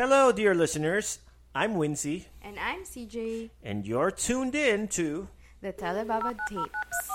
Hello, dear listeners. I'm Wincy, And I'm CJ, and you're tuned in to the Telebaba Tapes.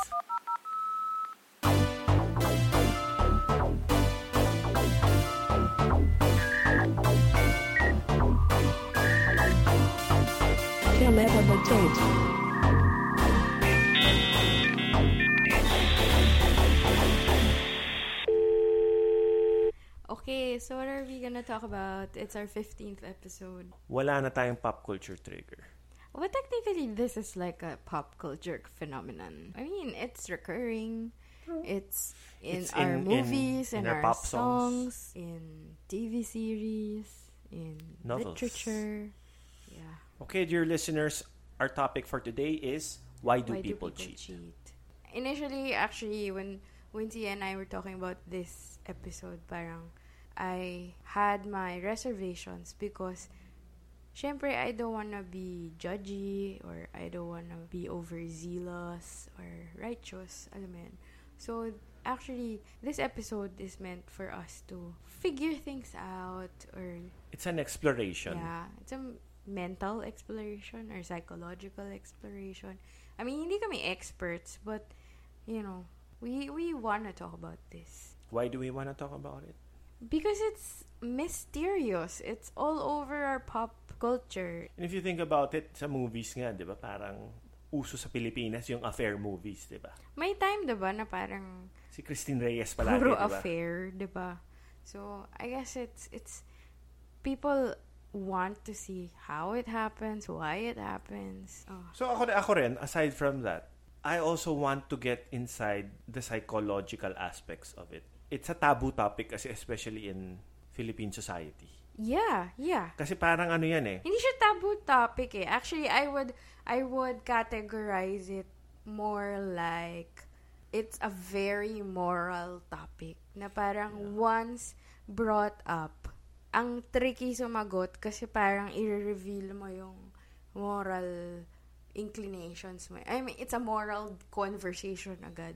Okay, so what are we gonna talk about? It's our 15th episode. Wala na tayong pop culture trigger. Well, technically, this is like a pop culture phenomenon. I mean, it's recurring. It's in It's our in- in- movies, in in, our our, pop songs. songs, in TV series, in Novels. literature. Yeah. Okay, dear listeners, our topic for today is why do, Why people, cheat? Initially, actually, when Wincy and I were talking about this episode, parang I had my reservations because syempre, I don't wanna be judgy or I don't wanna be overzealous or righteous, alam mo. So, actually, this episode is meant for us to figure things out or It's an exploration. Yeah, it's a mental exploration or psychological exploration. I mean, hindi kami experts, but you know, we we want to talk about this Why do we want to talk about it? Because it's mysterious. It's all over our pop culture. And if you think about it, sa movies nga, di ba, parang uso sa Pilipinas yung affair movies, di ba? May time 'di ba na parang Si Christine Reyes puro di ba? affair, 'di ba? So, I guess it's it's people want to see how it happens, why it happens. Oh. So ako, ako rin, aside from that, I also want to get inside the psychological aspects of it. It's a taboo topic kasi especially in Philippine society. Yeah, yeah. Kasi parang ano yan eh. Hindi siya taboo topic eh. Actually, I would I would categorize it more like it's a very moral topic na parang once brought up, ang tricky sumagot kasi parang i-reveal mo yung moral inclinations mo. I mean, it's a moral conversation agad.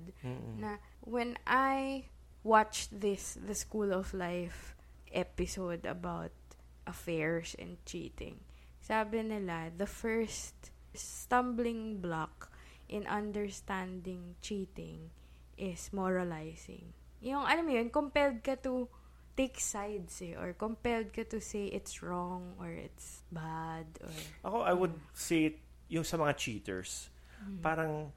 Na when I watched this, The School of Life episode about affairs and cheating, sabi nila, the first stumbling block in understanding cheating is moralizing. Yung, alam mo yun, compelled ka to take sides eh, or compelled ka to say it's wrong or it's bad or Ako, I would say yung sa mga cheaters, parang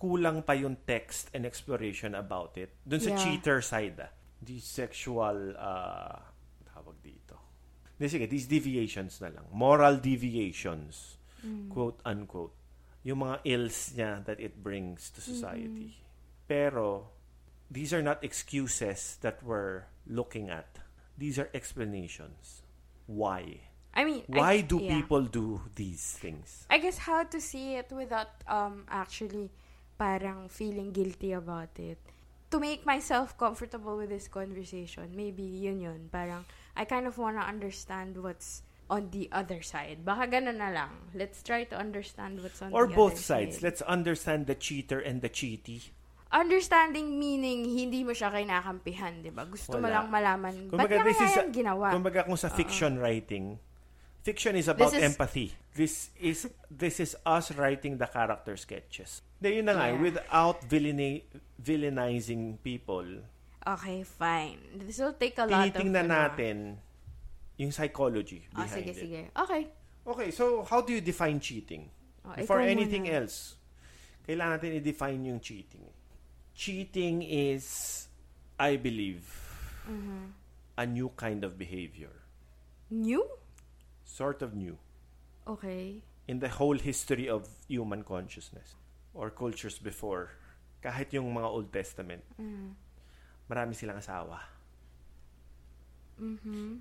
kulang pa yung text and exploration about it. Dun sa Yeah. cheater side, ah. The sexual, uh, tawag dito. Hindi, sige, these deviations na lang. Moral deviations, quote unquote. Yung mga ills niya that it brings to society. Pero, these are not excuses that we're looking at. These are explanations. Why? I mean, Why I, do yeah. people do these things? I guess how to see it without um actually parang feeling guilty about it. To make myself comfortable with this conversation, maybe yun yun. Parang, I kind of wanna understand what's on the other side. Baka ganun na lang. Let's try to understand what's on Or the both sides. side. Let's understand the cheater and the cheaty. Understanding meaning, hindi mo siya kinakampihan, di ba? Gusto mo Wala. lang malaman, ba't Kumbaga, niya this kaya is yan ginawa? Kumbaga kung sa fiction writing, fiction is about This is- empathy. This is this is us writing the character sketches. De, yun na nga, Yeah. without villaini- villainizing people, Okay, fine. This will take a lot of... tinitingnan ano, natin yung psychology Ah, behind sige, it. sige. Okay. Okay, so how do you define cheating? Oh, Before anything muna. else, kailangan natin i-define yung cheating. Cheating is, I believe, Mm-hmm. a new kind of behavior. New? Sort of new. Okay. In the whole history of human consciousness or cultures before, kahit yung mga Old Testament, Mm. marami silang asawa.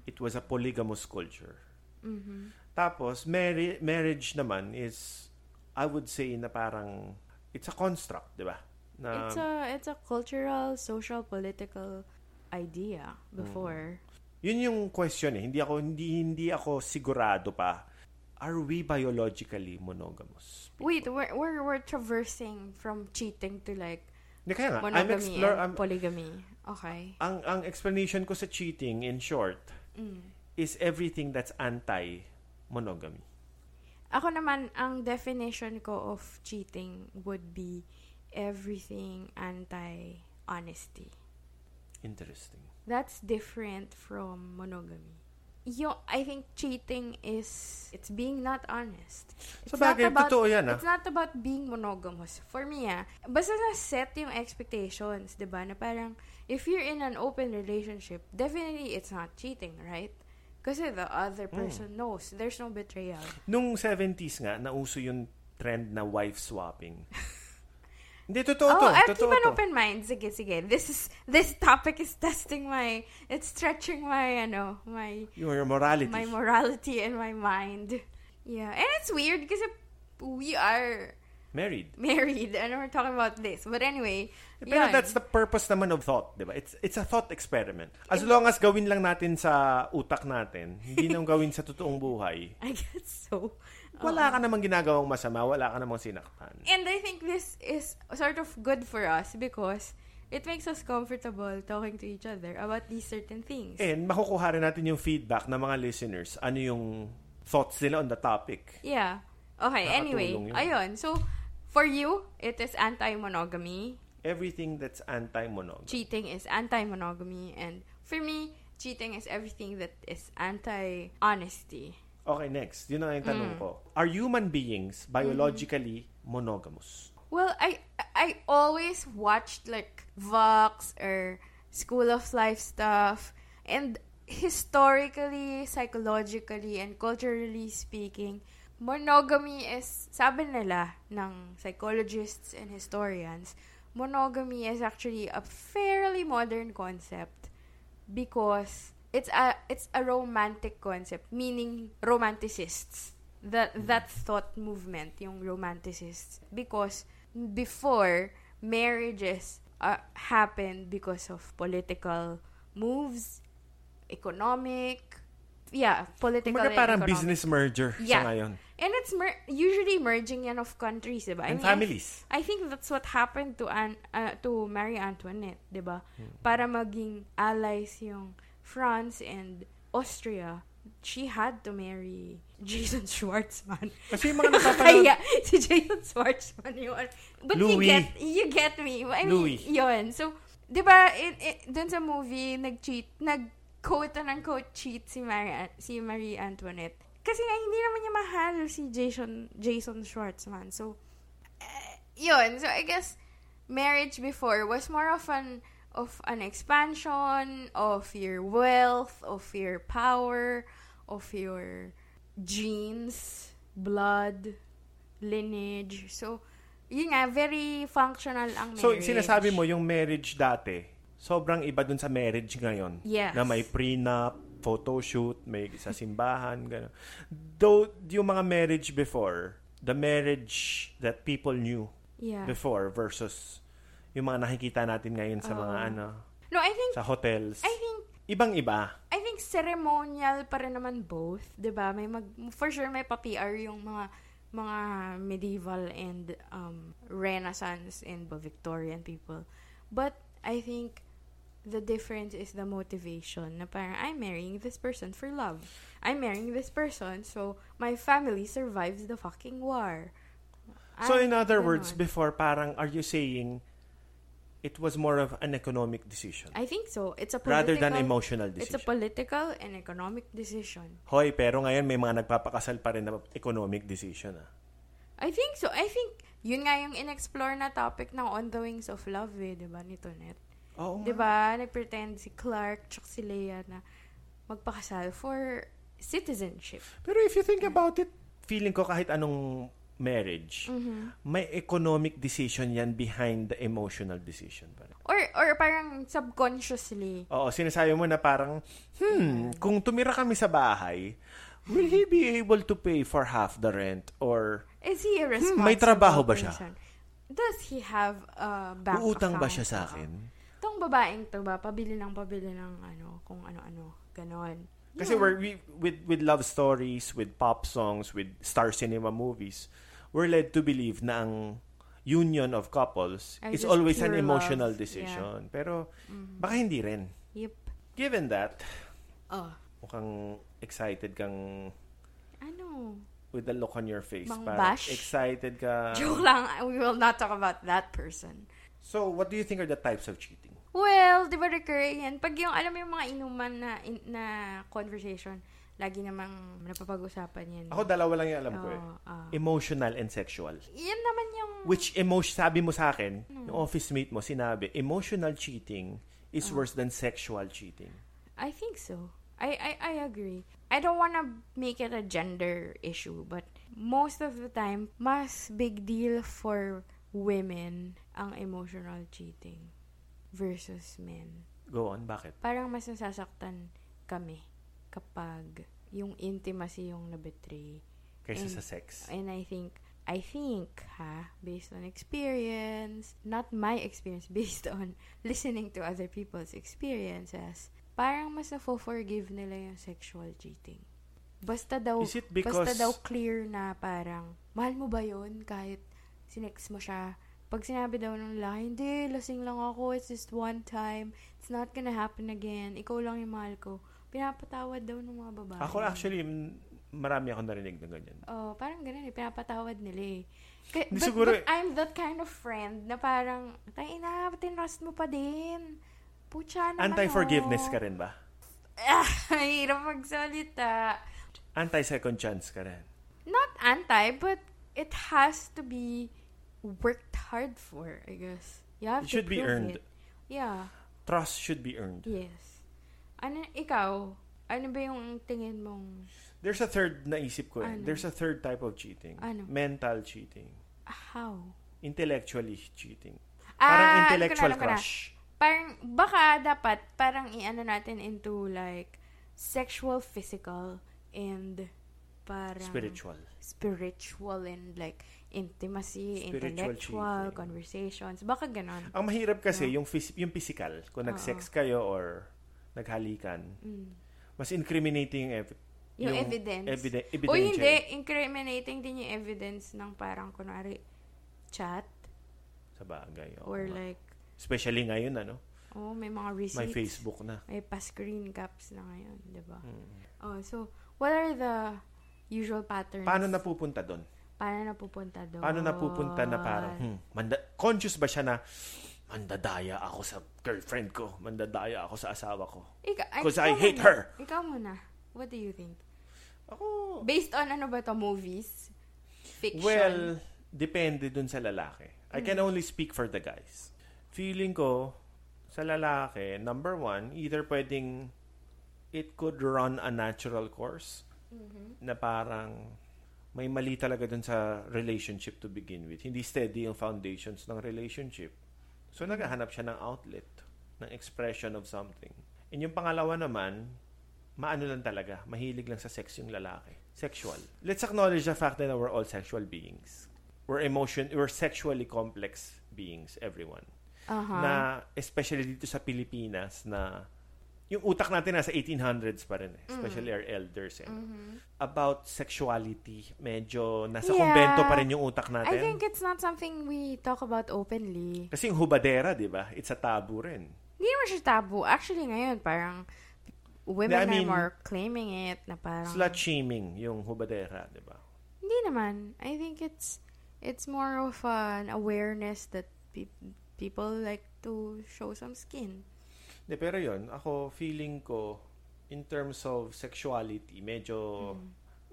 It was a polygamous culture. Mm-hmm. Tapos, marri- marriage naman is, I would say na parang, it's a construct, di ba? Na, it's a it's a cultural, social, political idea before. yun yung question eh. Hindi ako, hindi, hindi ako sigurado pa. Are we biologically monogamous? Wait, we're, we're we're traversing from cheating to like Hindi kaya nga, I'm monogamy explore, and I'm, polygamy. Okay. ang, ang explanation ko sa cheating, in short, Mm. is everything that's anti-monogamy. Ako naman, ang definition ko of cheating would be everything anti-honesty. Interesting. That's different from monogamy. Yung, I think cheating is, it's being not honest. It's Sa bagay, totoo yan, ah. It's not about being monogamous. For me, ah, basta na-set yung expectations, di ba? Na parang, if you're in an open relationship, definitely it's not cheating, right? Kasi the other Hmm. person knows. There's no betrayal. Nung 70s nga, nauso yung trend na wife swapping. Hindi, totoo to. oh, totoo keep an to. open mind. Sige, sige. This is, this topic is testing my, it's stretching my, ano, my, Your morality. my morality and my mind. Yeah. And it's weird kasi we are Married. married and we're talking about this. But anyway, Pero yun. that's the purpose naman of thought, di ba? It's, it's a thought experiment. As long as gawin lang natin sa utak natin, hindi nang gawin sa totoong buhay, I guess so. Wala ka namang ginagawang masama, wala ka namang sinaktan. And I think this is sort of good for us because it makes us comfortable talking to each other about these certain things. And makukuha rin natin yung feedback ng mga listeners. Ano yung thoughts nila on the topic. Yeah. Okay, anyway. Yun. Ayun. So, for you, it is anti-monogamy. Everything that's anti-monog. Cheating is anti-monogamy. And for me, cheating is everything that is anti-honesty. Okay, next. Yun na nga yung Mm. tanong ko. Are human beings biologically monogamous? Well, I I always watched like Vox or School of Life stuff, and historically, psychologically, and culturally speaking, monogamy is, sabi nila ng psychologists and historians, monogamy is actually a fairly modern concept because it's a it's a romantic concept, meaning romanticists. That that thought movement, yung romanticists, because before marriages uh, happened because of political moves, economic, yeah, political. Kumbaga and parang economic. business merger Yeah. sa ngayon. And it's mer- usually merging yan of countries, diba? I And mean, I- families. I think that's what happened to An uh, to Marie Antoinette, 'di ba? Hmm. Para maging allies yung France and Austria. She had to marry Jason Schwartzman. Kasi yung mga napapanood, Kaya si Jason Schwartzman yun. But you Louis. get you get me. I mean, Louis. yun. So, 'di ba, in, in, dun sa movie nag-cheat, nag quote and unquote cheat si Marie si Marie Antoinette. Kasi nga hindi naman niya mahal si Jason Jason Schwartzman. So, eh, yun. So, I guess marriage before was more of an of an expansion of your wealth, of your power, of your genes, blood, lineage. So, yun nga, very functional ang marriage. So, sinasabi mo yung marriage dati, sobrang iba dun sa marriage ngayon. Yes. Na may prenup, photoshoot, may sa simbahan, gano'n. Though, yung mga marriage before, the marriage that people knew Yeah. before versus yung mga nakikita natin ngayon sa mga Oo. ano, No, I think, sa hotels. I think, Ibang-iba. I think ceremonial pa rin naman both, 'di ba? May mag for sure may pa-PR yung mga mga medieval and um Renaissance and Victorian people. But I think the difference is the motivation na parang I'm marrying this person for love. I'm marrying this person so my family survives the fucking war. So, Ah, in other words, ganon. before, parang, are you saying it was more of an economic decision I think so. It's a political, rather than emotional It's a decision? political and economic decision. Hoy, pero ngayon may mga nagpapakasal pa rin na economic decision. Ah. I think so. I think, yun nga yung in-explore na topic ng On the Wings of Love eh, di ba, ni Tonet? Oo Di ba, nag-pretend si Clark tsaka si Leia na magpakasal for citizenship. Pero if you think about it, feeling ko kahit anong marriage, Mm-hmm. may economic decision yan behind the emotional decision. Or, or parang subconsciously. Oo, sinasabi mo na parang, hmm, kung tumira kami sa bahay, will he be able to pay for half the rent? Or, Is he a responsible Hmm, may trabaho ba siya? person? Does he have a bank uutang ba siya sa akin? Itong babaeng to ba, pabili lang pabili ng ano, kung ano-ano, ganon. Kasi we're, we, with, with love stories, with pop songs, with star cinema movies, we're led to believe na ang union of couples Ay, is always an emotional love. decision. Pero, baka hindi rin. Yep. Given that, Oh, mukhang excited kang ano? with the look on your face. Bash? excited ka. Joke lang, we will not talk about that person. So, what do you think are the types of cheating? Well, di ba recurring yan? Pag yung, alam mo yung mga inuman na, in, na conversation, lagi namang napapag-usapan yan. Ako, dalawa lang yung alam ko eh. Oo, ah. Emotional and sexual. Yan naman yung... Which emotion, sabi mo sa akin, Hmm. yung office mate mo, sinabi, emotional cheating is Oh. worse than sexual cheating. I think so. I, I, I agree. I don't want to make it a gender issue, but most of the time, mas big deal for women ang emotional cheating versus men. Go on, bakit? Parang mas nasasaktan kami kapag yung intimacy yung nabetray. Kaysa And- sa sex. And I think, I think, ha, based on experience, not my experience, based on listening to other people's experiences, parang mas na-forgive nila yung sexual cheating. Basta daw, Is it because- basta daw clear na parang, mahal mo ba yun kahit sinex mo siya? Pag sinabi daw ng lalaki, hindi, lasing lang ako, it's just one time, it's not gonna happen again, ikaw lang yung mahal ko. Pinapatawad daw ng mga babae. Ako actually, marami akong narinig na ganyan. Oh, parang ganun eh. Pinapatawad nila eh. Kaya, but, siguro but. I'm that kind of friend na parang, tayo na, tinrust mo pa din. Pucha naman Anti-forgiveness oh. ka rin ba? Ah, hirap magsalita. Anti-second chance ka rin. Not anti, but it has to be worked hard for, I guess. You have It to should be earned. it. Yeah. Trust should be earned. Yes. Ano, ikaw, ano ba yung tingin mong, There's a third na isip ko eh. Ano? There's a third type of cheating. Ano? Mental cheating. how? Intellectually cheating. Ah, Parang na, intellectual ko na. crush. parang baka dapat parang i-ano natin into like sexual, physical, and parang Spiritual. spiritual and like intimacy, Spiritual intellectual, cheating. conversations. Baka ganon. Ang mahirap kasi yung phys- yung physical, kung nag-sex kayo or naghalikan, mas incriminating yung, ev- Mm. Yung, evidence. eviden- o evidentiary. hindi, incriminating din yung evidence ng parang kunwari chat Sa bagay. oo or nga. like Especially ngayon, ano? oh may mga receipts. May Facebook na. May pa-screen caps na ngayon, 'di ba? Mm. Oh, so what are the usual patterns? Paano napupunta doon? Paano napupunta doon? Paano napupunta na parang, hmm, manda- conscious ba siya na, mandadaya ako sa girlfriend ko, mandadaya ako sa asawa ko. Ika, ay, 'Cause I hate muna. her. Ikaw muna. What do you think? Ako, Based on ano ba to movies? Fiction? well, depende dun sa lalaki. I Mm. can only speak for the guys. Feeling ko, sa lalaki, number one, either pwedeng it could run a natural course Mm-hmm. na parang may mali talaga dun sa relationship to begin with. Hindi steady yung foundations ng relationship. So, naghahanap siya ng outlet, ng expression of something. And yung pangalawa naman, maano lang talaga, mahilig lang sa sex yung lalaki. Sexual. Let's acknowledge the fact that we're all sexual beings. We're emotion, we're sexually complex beings, everyone. Aha. Na, especially dito sa Pilipinas, na yung utak natin nasa 1800s pa rin eh. Especially our elders. Eh. About sexuality, medyo nasa Yeah. kumbento pa rin yung utak natin. I think it's not something we talk about openly. Kasi yung hubadera, di ba? It's a taboo rin. Hindi naman siya taboo. Actually, ngayon, parang women I mean, are more claiming it na parang... Slut shaming yung hubadera, di ba? Hindi naman. I think it's it's more of an awareness that pe- people like to show some skin. De, pero yon ako feeling ko in terms of sexuality, medyo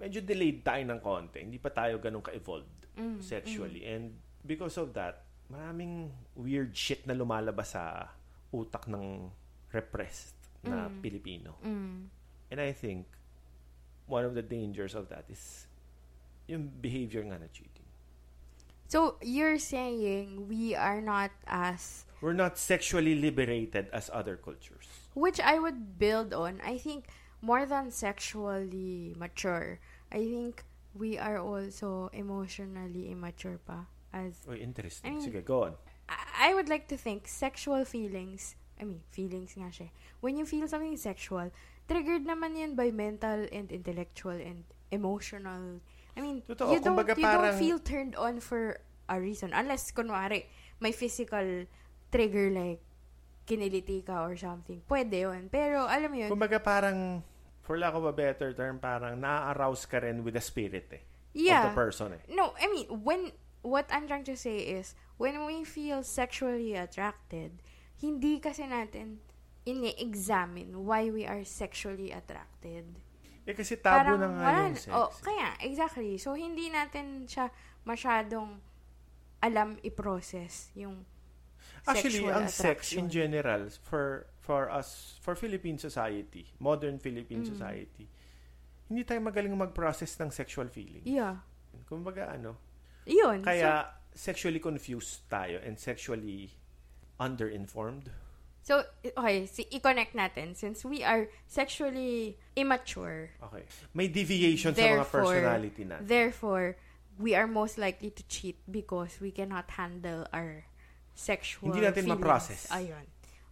medyo delayed tayo ng konti. Hindi pa tayo ganun ka-evolved sexually. And because of that, maraming weird shit na lumalabas sa utak ng repressed na Pilipino. Mm. And I think one of the dangers of that is yung behavior nga na cheating. So, you're saying we are not as We're not sexually liberated as other cultures. which I would build on. I think more than sexually mature, I think we are also emotionally immature pa as Uy, interesting. I mean- Sige, go on. I I would like to think sexual feelings, I mean, feelings nga siya. When you feel something sexual, triggered naman yan by mental and intellectual and emotional. I mean, Totoo, you don't, you don't parang- feel turned on for a reason. Unless, kunwari, may physical trigger like kiniliti ka or something. Pwede yun. Pero, alam mo yun, Kumbaga parang, for lack of a better term, parang na-arouse ka rin with the spirit eh. yeah. Of the person eh. No, I mean, when, what I'm trying to say is, when we feel sexually attracted, hindi kasi natin ini-examine why we are sexually attracted. Eh kasi tabo Parang na nga wala yung sex. Oh, kaya, exactly. So, hindi natin siya masyadong alam i-process yung Actually, sexual ang sex in attraction. general for for us for Philippine society, modern Philippine Mm. society, hindi tayo magaling mag-process ng sexual feeling. Yeah. Kumbaga ano, Yun. kaya sexually confused tayo and sexually underinformed. So, okay, si, i-connect natin. Since we are sexually immature, Okay. May deviation sa mga personality natin. Therefore, we are most likely to cheat because we cannot handle our sexual Hindi natin feelings. ma-process. Ayun.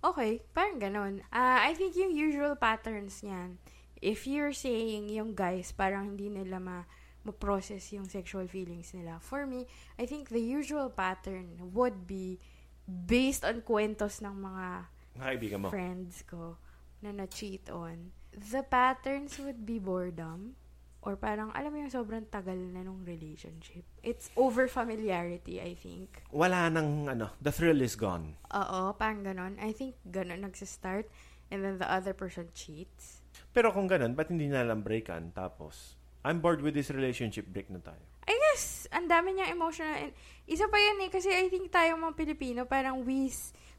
Okay, parang ganun. Ah, I think yung usual patterns niyan, if you're saying yung guys parang hindi nila ma ma-process yung sexual feelings nila. For me, I think the usual pattern would be based on kwentos ng mga Mga kaibigan mo. friends ko na na-cheat on, the patterns would be boredom or parang, alam mo yung sobrang tagal na nung relationship. It's over familiarity, I think. Wala nang ano, the thrill is gone. Oo, parang ganon. I think ganon nagsistart and then the other person cheats. Pero kung ganun, ba't hindi na lang breakan? Tapos, I'm bored with this relationship, break na tayo. I guess, ang dami niyang emotional. And, isa pa yun eh, kasi I think tayo mga Pilipino, parang we,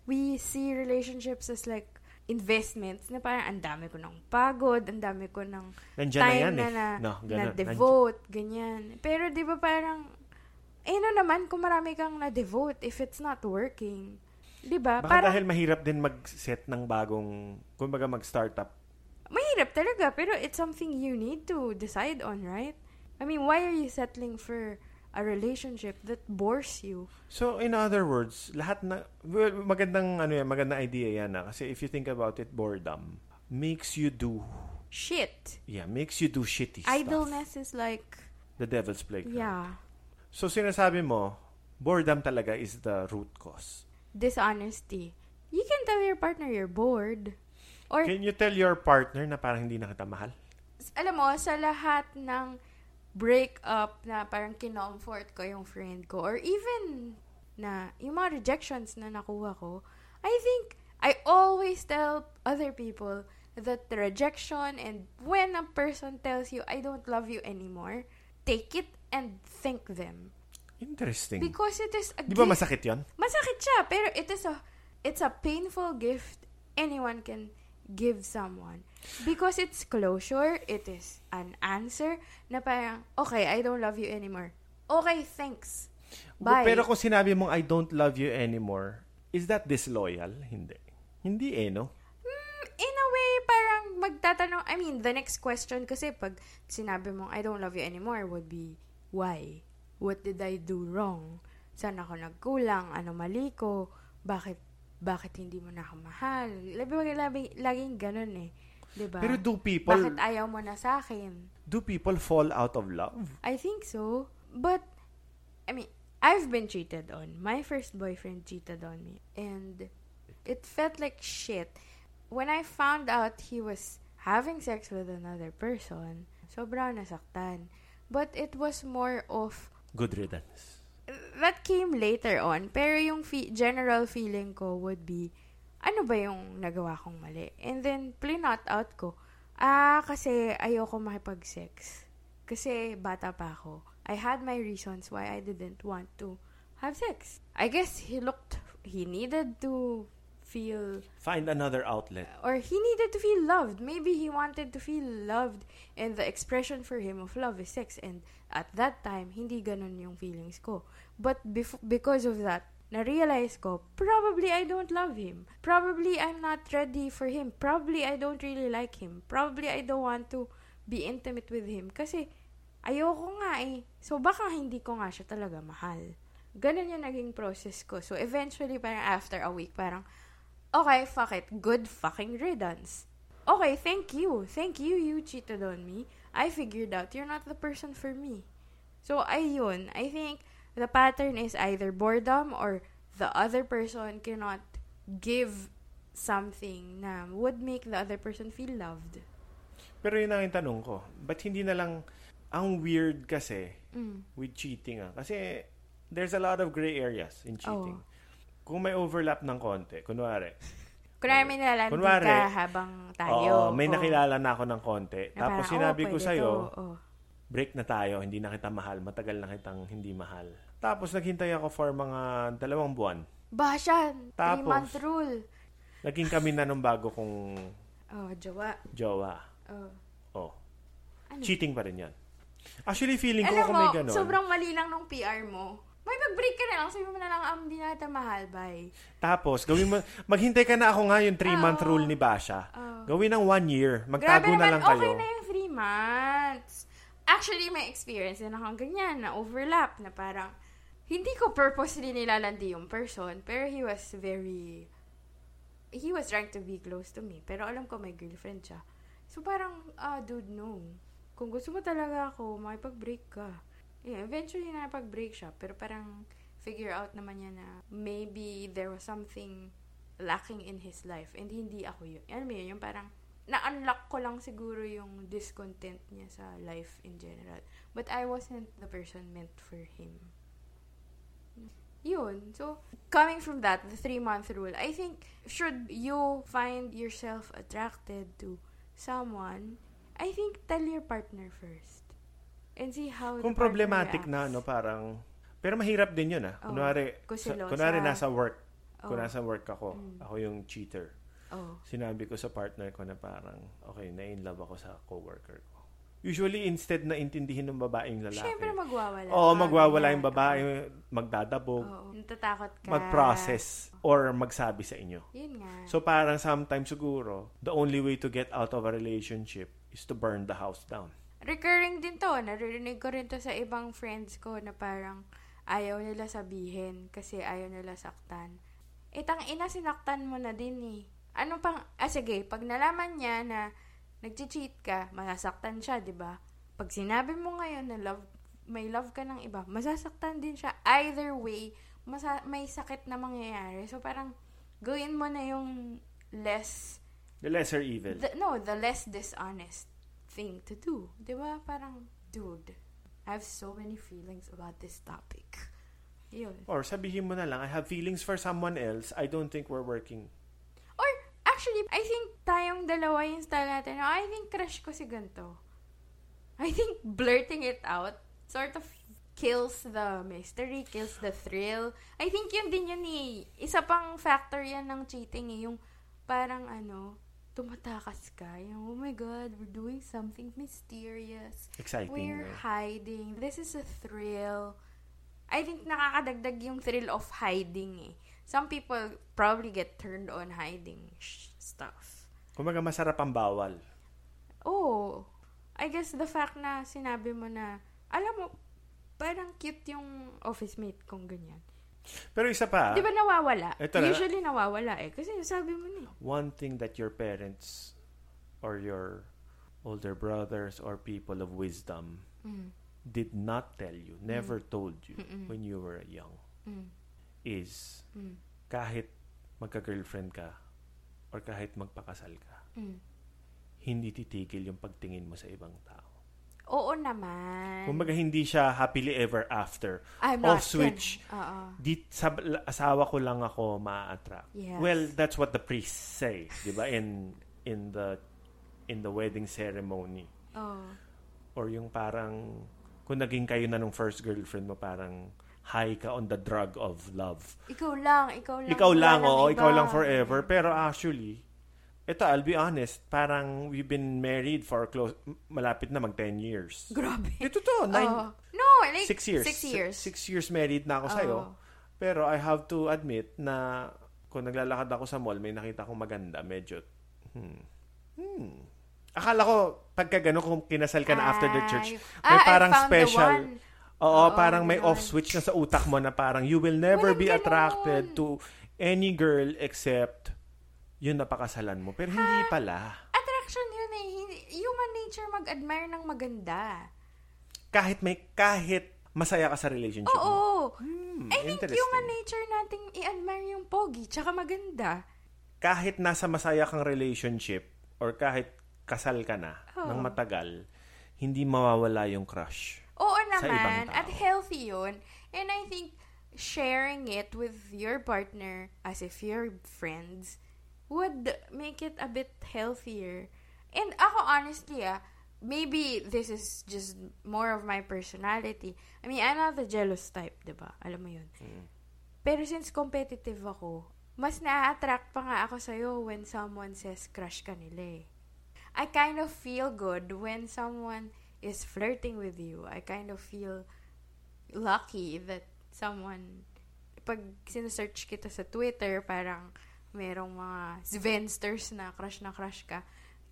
we see relationships as like investments na parang ang dami ko ng pagod, ang dami ko ng Nandyan na time yan na, eh. na, No, na ganun. devote, ganyan. Pero di ba parang, eh no naman kung marami kang na-devote if it's not working. Di ba? Baka Parang, dahil mahirap din mag-set ng bagong, kumbaga mag-startup. mahirap talaga, pero it's something you need to decide on, right? I mean, why are you settling for a relationship that bores you? So, in other words, lahat na, well, magandang, ano yan, magandang idea yan na. Kasi if you think about it, boredom makes you do, Shit. yeah, makes you do shitty stuff. Idleness is like, The devil's playground. yeah, So, sinasabi mo, boredom talaga is the root cause. dishonesty. You can tell your partner you're bored. Or Can you tell your partner na parang hindi na kita mahal? alam mo, sa lahat ng breakup na parang kinomfort ko yung friend ko, or even na yung mga rejections na nakuha ko, I think I always tell other people that the rejection and when a person tells you, I don't love you anymore, take it and thank them. Interesting. Because it is a Di ba gift. masakit yon? Masakit siya, pero it is a, it's a painful gift anyone can give someone. Because it's closure, it is an answer na parang, okay, I don't love you anymore. Okay, thanks. Bye. Pero kung sinabi mong I don't love you anymore, is that disloyal? Hindi. Hindi eh, no? Hmm, in a way, parang magtatanong, I mean, the next question kasi pag sinabi mong I don't love you anymore would be, why? What did I do wrong? Saan ako nagkulang? Ano mali ko? Bakit, bakit hindi mo na ako mahal? Labi, labi, laging ganun eh. Diba? Pero do people, Bakit ayaw mo na sa akin? do people fall out of love? I think so. But, I mean, I've been cheated on. My first boyfriend cheated on me. And it felt like shit. When I found out he was having sex with another person, sobrang nasaktan. But it was more of, Good riddance. that came later on. Pero yung fe- general feeling ko would be, ano ba yung nagawa kong mali? And then, plinot out ko. Ah, kasi ayoko makipag-sex. Kasi bata pa ako. I had my reasons why I didn't want to have sex. I guess he looked, he needed to feel Find another outlet. or he needed to feel loved. Maybe he wanted to feel loved and the expression for him of love is sex and at that time hindi ganun yung feelings ko. But bef- because of that, na-realize ko, probably I don't love him. Probably I'm not ready for him. Probably I don't really like him. Probably I don't want to be intimate with him. Kasi ayoko nga eh. So baka hindi ko nga siya talaga mahal. Ganun yung naging process ko. So eventually, parang after a week, parang, okay, fuck it. Good fucking riddance. Okay, thank you. Thank you, you cheated on me. I figured out you're not the person for me. So, ayun. I think the pattern is either boredom or the other person cannot give something na would make the other person feel loved. Pero yun ang yung tanong ko. Ba't hindi na lang, ang weird kasi Mm. with cheating ah. Kasi there's a lot of gray areas in cheating. Oh. Kung may overlap ng konti, kunwari, Kunwari may nalalandi Kunwari, ka habang tayo. oo, may Oo. nakilala na ako ng konti. Na Tapos parang, sinabi oh, ko sa'yo, oh. Break na tayo, hindi na kita mahal, matagal na kitang hindi mahal. Tapos naghintay ako for mga dalawang buwan. Bashan! Tapos, Three-month rule. Naging kami na nung bago kong Oh, jowa. jowa. Oh. Oh. Ano? Cheating pa rin yan. Actually, feeling ko Alam kung mo, may ganun. sobrang mali lang nung PR mo. May mag-break ka na lang. Sabi mo na lang, um, di na kita mahal, bye. Tapos, gawin mo, maghintay ka na ako nga yung 3-month Oo. rule ni Basha. Oo. Gawin ng 1 year. Grabe Magtago na naman, lang kayo. okay na yung three months. Actually, may experience din akong ganyan, na overlap, na parang, hindi ko purposely nilalandi yung person, pero he was very, he was trying to be close to me. Pero alam ko may girlfriend siya. So parang, ah, dude, no. Kung gusto mo talaga ako, makipag-break ka. Yeah, eventually nakipag-break siya. Pero parang, figure out naman niya na maybe there was something lacking in his life and hindi ako yun. Alam mo yun, yung parang na-unlock ko lang siguro yung discontent niya sa life in general. But I wasn't the person meant for him. Yun. So, coming from that, the three-month rule, I think, should you find yourself attracted to someone, I think, tell your partner first. And see how Kung problematic na, no, parang, pero mahirap din yun, ah. Oo. Kunwari, Kung sa- kunwari nasa work. Kung Oo. nasa work ako, Mm. ako yung cheater. Oh. Sinabi ko sa partner ko na parang, okay, na-in love ako sa coworker ko. Usually, instead na intindihin ng babaeng lalaki. Siyempre, magwawala. Oo, magwawala yung babae, magdadabog, Oo. Natatakot ka. mag-process, or magsabi sa inyo. Yun nga. So parang sometimes siguro, the only way to get out of a relationship is to burn the house down. recurring din to. Naririnig ko rin to sa ibang friends ko na parang ayaw nila sabihin kasi ayaw nila saktan. Eh, tang ina, sinaktan mo na din eh. Ano pang, ah sige, pag nalaman niya na nag-cheat ka, masasaktan siya, di ba? Pag sinabi mo ngayon na love, may love ka ng iba, masasaktan din siya. Either way, masa- may sakit na mangyayari. So parang, gawin mo na yung less The lesser evil. the, no, the less dishonest thing to do. Di ba? Parang, dude, I have so many feelings about this topic. Yun. Or sabihin mo na lang, I have feelings for someone else. I don't think we're working. Actually, I think tayong dalawa yung style natin. I think crush ko si ganito. I think blurting it out sort of kills the mystery, kills the thrill. I think yun din yun eh. Isa pang factor yan ng cheating eh. Yung parang ano, tumatakas ka. Yung, oh my God, we're doing something mysterious. Exciting. We're no? hiding. This is a thrill. I think nakakadagdag yung thrill of hiding eh. Some people probably get turned on hiding sh- stuff. Kumaga masarap ang bawal. Oh, I guess the fact na sinabi mo na, alam mo, parang cute yung office mate kong ganyan. Pero isa pa, Di ba nawawala? Ito na. Usually nawawala eh. Kasi sabi mo na eh. one thing that your parents or your older brothers or people of wisdom Mm. did not tell you, never told you Mm-mm. when you were young Mm. is Mm. kahit magka-girlfriend ka or kahit magpakasal ka, Mm. hindi titigil yung pagtingin mo sa ibang tao. Oo naman. Kumbaga hindi siya happily ever after. I'm off not switch. Di, sa asawa ko lang ako ma-attract. Yes. Well, that's what the priests say, 'di ba? In in the in the wedding ceremony Oh. or yung parang kung naging kayo na nung first girlfriend mo parang high ka on the drug of love. Ikaw lang, ikaw lang. Ikaw lang, oo, iba. ikaw lang forever. Pero actually, ito, I'll be honest, parang we've been married for close, malapit na mag 10 years. Grabe. Ito to, nine, Oo. no, like, six years. Six years. Six years married na ako sa'yo. Oo. Pero I have to admit na kung naglalakad ako sa mall, may nakita akong maganda, medyo, hmm, hmm. Akala ko, pagka gano'n, kung kinasal ka na after the church, may Ah, parang special. Oo, Oo, parang may off switch na sa utak mo na parang you will never Walang be attracted to any girl except yun napakasalan mo. Pero hindi pala. Attraction yun eh. Hindi- Human nature mag-admire ng maganda. Kahit may, kahit masaya ka sa relationship mo. Oo. Hmm, I think human nature nating i-admire yung pogi, tsaka maganda. Kahit nasa masaya kang relationship or kahit kasal ka na Oo. ng matagal, hindi mawawala yung crush. Naman. At healthy yun. And I think sharing it with your partner as if you're friends would make it a bit healthier. And ako honestly ah, maybe this is just more of my personality. I mean, I'm not the jealous type, ba? Alam mo 'yun. Pero since competitive ako, mas na-attract pa nga ako sa'yo when someone says crush ka nila eh. I kind of feel good when someone is flirting with you. I kind of feel lucky that someone, pag sinesearch kita sa Twitter, parang merong mga Svensters na crush na crush ka.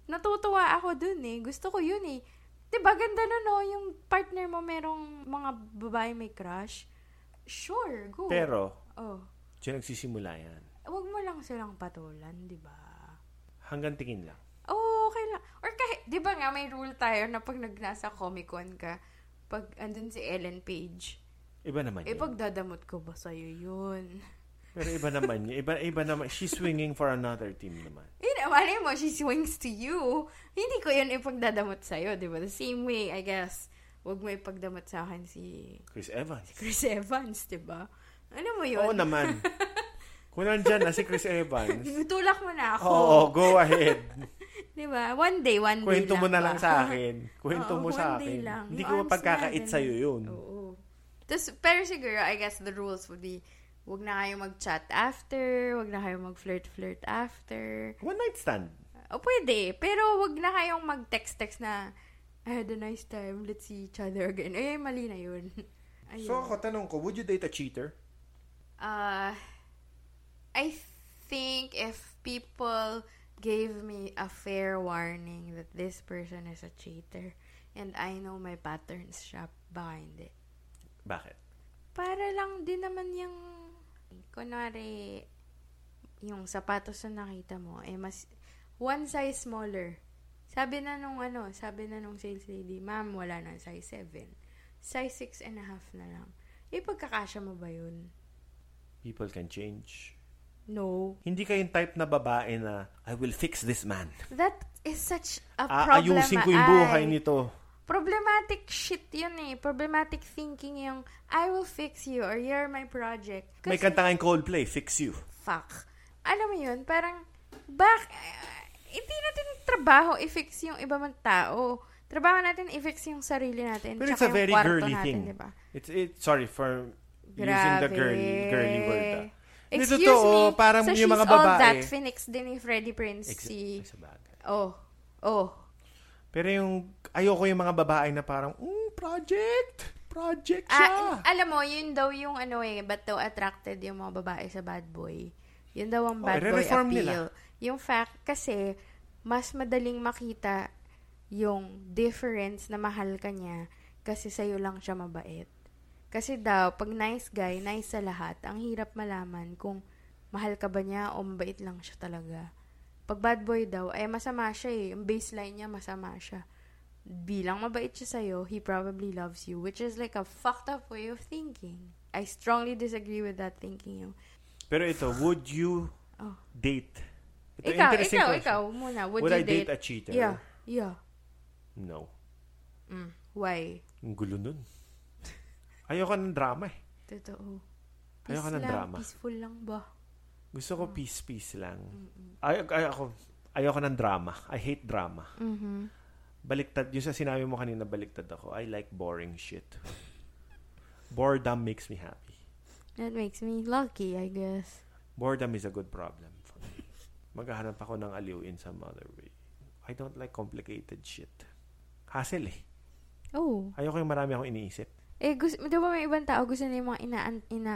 Natutuwa ako dun eh. Gusto ko yun eh. Diba, ganda na no, yung partner mo merong mga babae may crush. Sure, go. Pero, oh, dyan nagsisimula yan. wag mo lang silang patulan, di ba? Hanggang tingin lang. Oo, okay lang. Or kahit, di ba nga, may rule tayo na pag nagnasa Comic-Con ka, pag andun si Ellen Page, Iba naman eh, yun. pagdadamot ko ba sa'yo yun? Pero iba naman yun. Iba, iba naman. She's swinging for another team naman. Eh, malay mo, she swings to you. Hindi ko yun ipagdadamot sa'yo, di ba? The same way, I guess, wag mo ipagdamot sa akin si Chris Evans. Chris Evans, di ba? Ano mo yun? Oo naman. Kung nandyan na si Chris Evans, Tulak mo na ako. oo, go ahead. Di ba? One day, one day Kwento mo na ba? lang sa akin. Kwento Oo, mo sa one day akin. lang. Hindi ko mapagkakait sa'yo yun. Oo. Tapos, pero siguro, I guess the rules would be, wag na kayo mag-chat after, wag na kayo mag-flirt-flirt after. One night stand. O pwede, pero wag na kayong mag-text-text na, I had a nice time, let's see each other again. Ay, mali na yun. Ayun. So ako, tanong ko, would you date a cheater? Uh, I think if people gave me a fair warning that this person is a cheater and I know my patterns siya, baka hindi. Bakit? Para lang din naman yung, kunwari, yung sapatos na nakita mo, eh mas, one size smaller. Sabi na nung ano, sabi na nung sales lady, ma'am, wala na size 7. Size 6 and a half na lang. Eh, pagkakasya mo ba yun? People can change. No. Hindi kayong type na babae na, I will fix this man. That is such a problem. Aayusin ko yung buhay nito. Problematic shit yun eh. Problematic thinking yung, I will fix you or you're my project. May kanta kang Coldplay, Fix You. fuck. Alam mo yun, parang, bak, eh, hindi natin trabaho i-fix yung iba mang tao. Trabaho natin i-fix yung sarili natin. But it's a very girly natin, thing. Diba? It's, it, sorry for using the Grabe. girly, girly word. ah. Excuse totoo, me, parang so yung mga she's all babae. that Phoenix din ni Freddie Prince. Ex- si, oh, oh, Pero yung, ayoko yung mga babae na parang, mm, project, project siya. Ah, alam mo, yun daw yung ano eh, ba't daw attracted yung mga babae sa bad boy. Yun daw ang Oh, bad boy i-reform appeal. nila. Yung fact, kasi, mas madaling makita yung difference na mahal ka niya kasi sa'yo lang siya mabait. Kasi daw, pag nice guy, nice sa lahat, ang hirap malaman kung mahal ka ba niya o mabait lang siya talaga. Pag bad boy daw, eh masama siya eh. Yung baseline niya, masama siya. Bilang mabait siya sa'yo, he probably loves you. Which is like a fucked up way of thinking. I strongly disagree with that thinking. Pero ito, would you Oh. date? Ito, ikaw, ikaw, question. ikaw muna. Would, Would you I date a cheater? Yeah, yeah. No. Mm. Why? Ang gulo nun. Ayoko ng drama eh. Totoo. Ayoko Peace ng lang, drama. Peaceful lang ba? Gusto ko peace-peace lang. Ay, ay, ako, ayoko ng drama. I hate drama. Mm-hmm. Baliktad, yung sa sinabi mo kanina, baliktad ako. I like boring shit. Boredom makes me happy. That makes me lucky, I guess. Boredom is a good problem for me. Maghahanap ako ng aliw in some other way. I don't like complicated shit. Hassle eh. Oh. Ayoko yung marami akong iniisip. Eh, gusto, di ba may ibang tao gusto nila yung mga ina, ina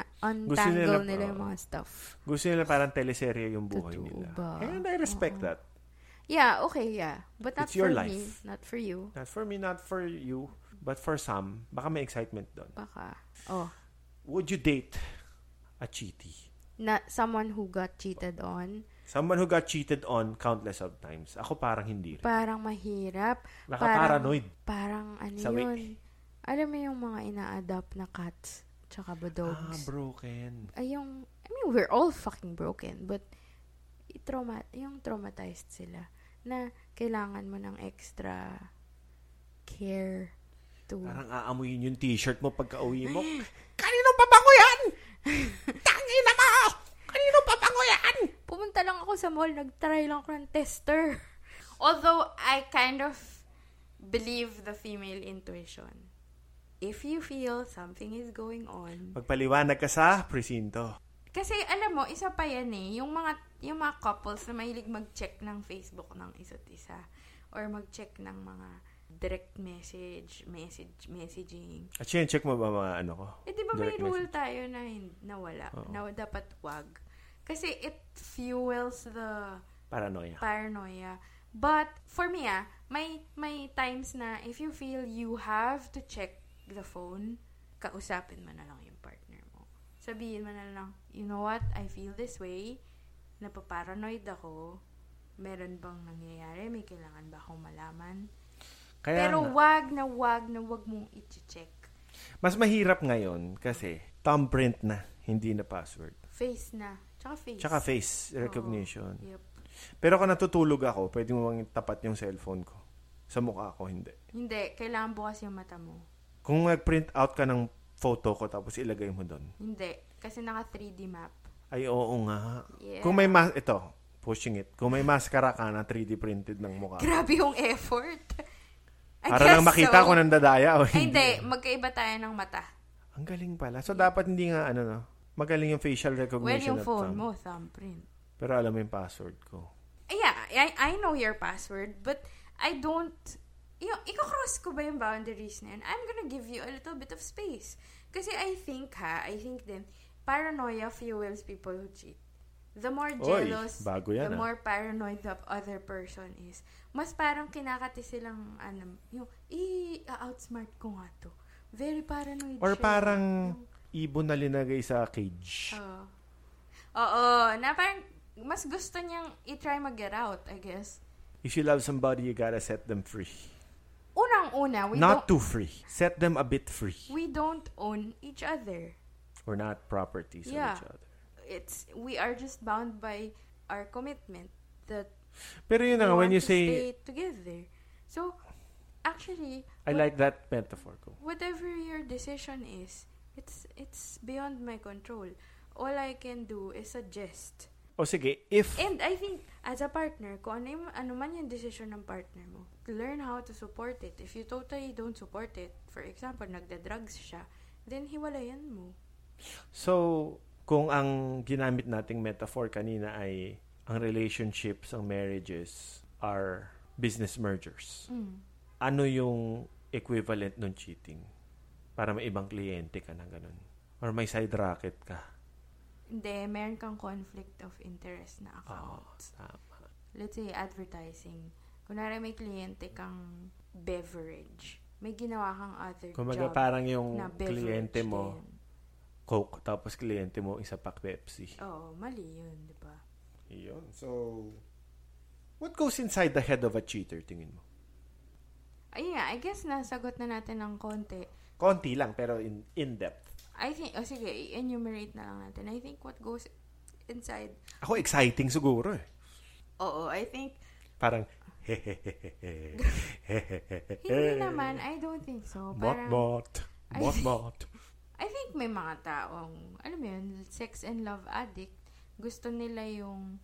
nila- nila, yung mga stuff. Gusto nila parang teleserye yung buhay Totoo nila. ba? And I respect Oo. that. Yeah, okay, yeah. But not It's your for me. life. Not for you. Not for me, not for you, but for some, baka may excitement doon. Baka. Oh. Would you date a cheaty? Na, someone who got cheated on. Someone who got cheated on countless of times. Ako parang hindi rin. Parang mahirap. Baka parang- paranoid. Parang ano Sawi. yun. Alam mo yung mga ina-adopt na cats tsaka ba Ah, dogs. broken. Ay, yung, I mean, we're all fucking broken, but trauma, yung traumatized sila na kailangan mo ng extra care to Parang aamuyin yung t-shirt mo pagka uwi mo. Kanino pabango yan? Tangina mo! Kanino pabango yan? Pumunta lang ako sa mall, nag-try lang ako ng tester. Although, I kind of believe the female intuition. If you feel something is going on, Magpaliwanag ka sa presinto. Kasi alam mo, isa pa yan eh, yung mga, yung mga couples na mahilig mag-check ng Facebook ng isa't isa or mag-check ng mga direct message, message, messaging. At yun, check mo ba mga ano ko? Eh, di ba may rule tayo na, na wala, Oo. na dapat wag. Kasi it fuels the Paranoia. paranoia. But, for me ah, may, may times na if you feel you have to check the phone, kausapin mo na lang yung partner mo. Sabihin mo na lang, you know what, I feel this way, napaparanoid ako, meron bang nangyayari, may kailangan ba akong malaman? Kaya Pero nga, wag na wag na wag mong i-check. mas mahirap ngayon kasi thumbprint na, hindi na password. Face na. Tsaka face. Tsaka face recognition. Oo. Yep. Pero kung natutulog ako, pwede mo bang tapat yung cellphone ko. Sa mukha ko, hindi. Hindi, kailangan bukas yung mata mo. Kung nag-print out ka ng photo ko tapos ilagay mo doon. Hindi, kasi naka 3D map. Ay, oo nga. Yeah. Kung may mas... Ito, pushing it. Kung may maskara ka na 3D printed ng mukha. Grabe yung effort. I Para lang makita so. kung nandadaya o Ay, hindi. hindi. Magkaiba tayo ng mata. Ang galing pala. So, dapat hindi nga, ano no, magaling yung facial Well, recognition yung at phone thumb. mo, thumbprint. Pero alam mo yung password ko. Yeah, I, I know your password, but I don't... Yung, iko-cross ko ba yung boundaries na yun? I'm gonna give you a little bit of space. Kasi I think, ha, I think din, paranoia fuels people who cheat. The more Oy, jealous, bago yan, the ah. more paranoid the other person is, mas parang kinakati silang, ano, yung, i-outsmart ko nga to. Very paranoid Or siya. parang Yung- ibon na linagay sa cage. Oo. Oo, na parang mas gusto niyang i-try mag-get out, I guess. If you love somebody, you gotta set them free. Unang-una, we not don't too free. Set them a bit free. we don't own each other. We're not properties Yeah. of each other. It's we are just bound by our commitment that Pero yun we na nga, when want you to say, stay together. So, actually, I what- like that metaphor ko. whatever your decision is, it's it's beyond my control. All I can do is suggest. O sige, if, And I think, as a partner, kung ano, yung, ano man yung decision ng partner mo, learn how to support it. If you totally don't support it, for example, nagda-drugs siya, then hiwalayan mo. so, kung ang ginamit nating metaphor kanina ay ang relationships, ang marriages are business mergers. Mm. Ano yung equivalent ng cheating? Para may ibang kliyente ka na ganun. Or may side racket ka. Hindi, meron kang conflict of interest na Oo, account. tama. Let's say, advertising. Kunwari may kliyente kang beverage. May ginawa kang other Kumaga job parang yung na kliyente mo, din. Coke, tapos kliyente mo, isa pack Pepsi. Oo, mali yun, di ba? Iyon. So, what goes inside the head of a cheater, tingin mo? Ayun nga, I guess nasagot na natin ng konti. Konti lang, pero in, in-depth. I think, oh sige, enumerate na lang natin. I think what goes inside, Ako, exciting siguro eh. oo, I think, Parang, hindi naman, I don't think so. Parang. I Mot, think- mot. I think may mga taong, alam mo yun, sex and love addict, gusto nila yung,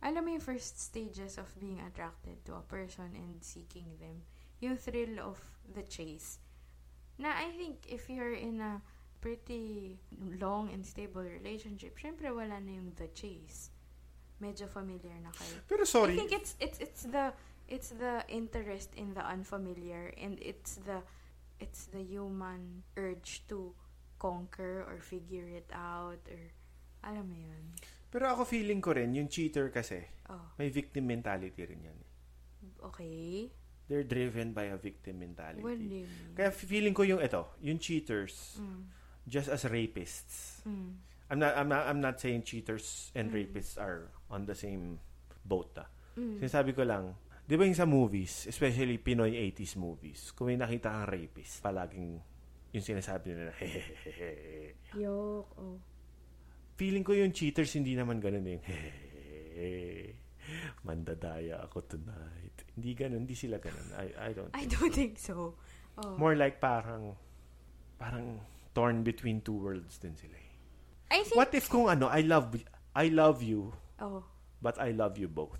alam mo yung first stages of being attracted to a person and seeking them. Yung thrill of the chase. Na I think if you're in a pretty long and stable relationship, syempre wala na yung the chase. Medyo familiar na kayo. Pero sorry, I think it's it's it's the it's the interest in the unfamiliar and it's the it's the human urge to conquer or figure it out or alam mo yun. pero ako feeling ko rin, yung cheater kasi, Oh, may victim mentality rin yan. okay. They're driven by a victim mentality. Mean? Kaya feeling ko yung ito, yung cheaters, Mm, just as rapists. mm, I'm not, I'm not, I'm not saying cheaters and Mm. rapists are on the same boat. Ah. mm. Sinasabi ko lang, di ba yung sa movies, especially Pinoy 80s movies, kung may nakita kang rapist, palaging yung sinasabi nila, hehehehe. Yok, oh. Feeling ko yung cheaters hindi naman ganun yung hehehe. Mandadaya ako tonight. Hindi ganun, hindi sila ganun. I, I don't. I don't think so. Oh. More like parang, parang torn between two worlds din sila. eh. I think, What if kung ano, I love, I love you, oh, but I love you both.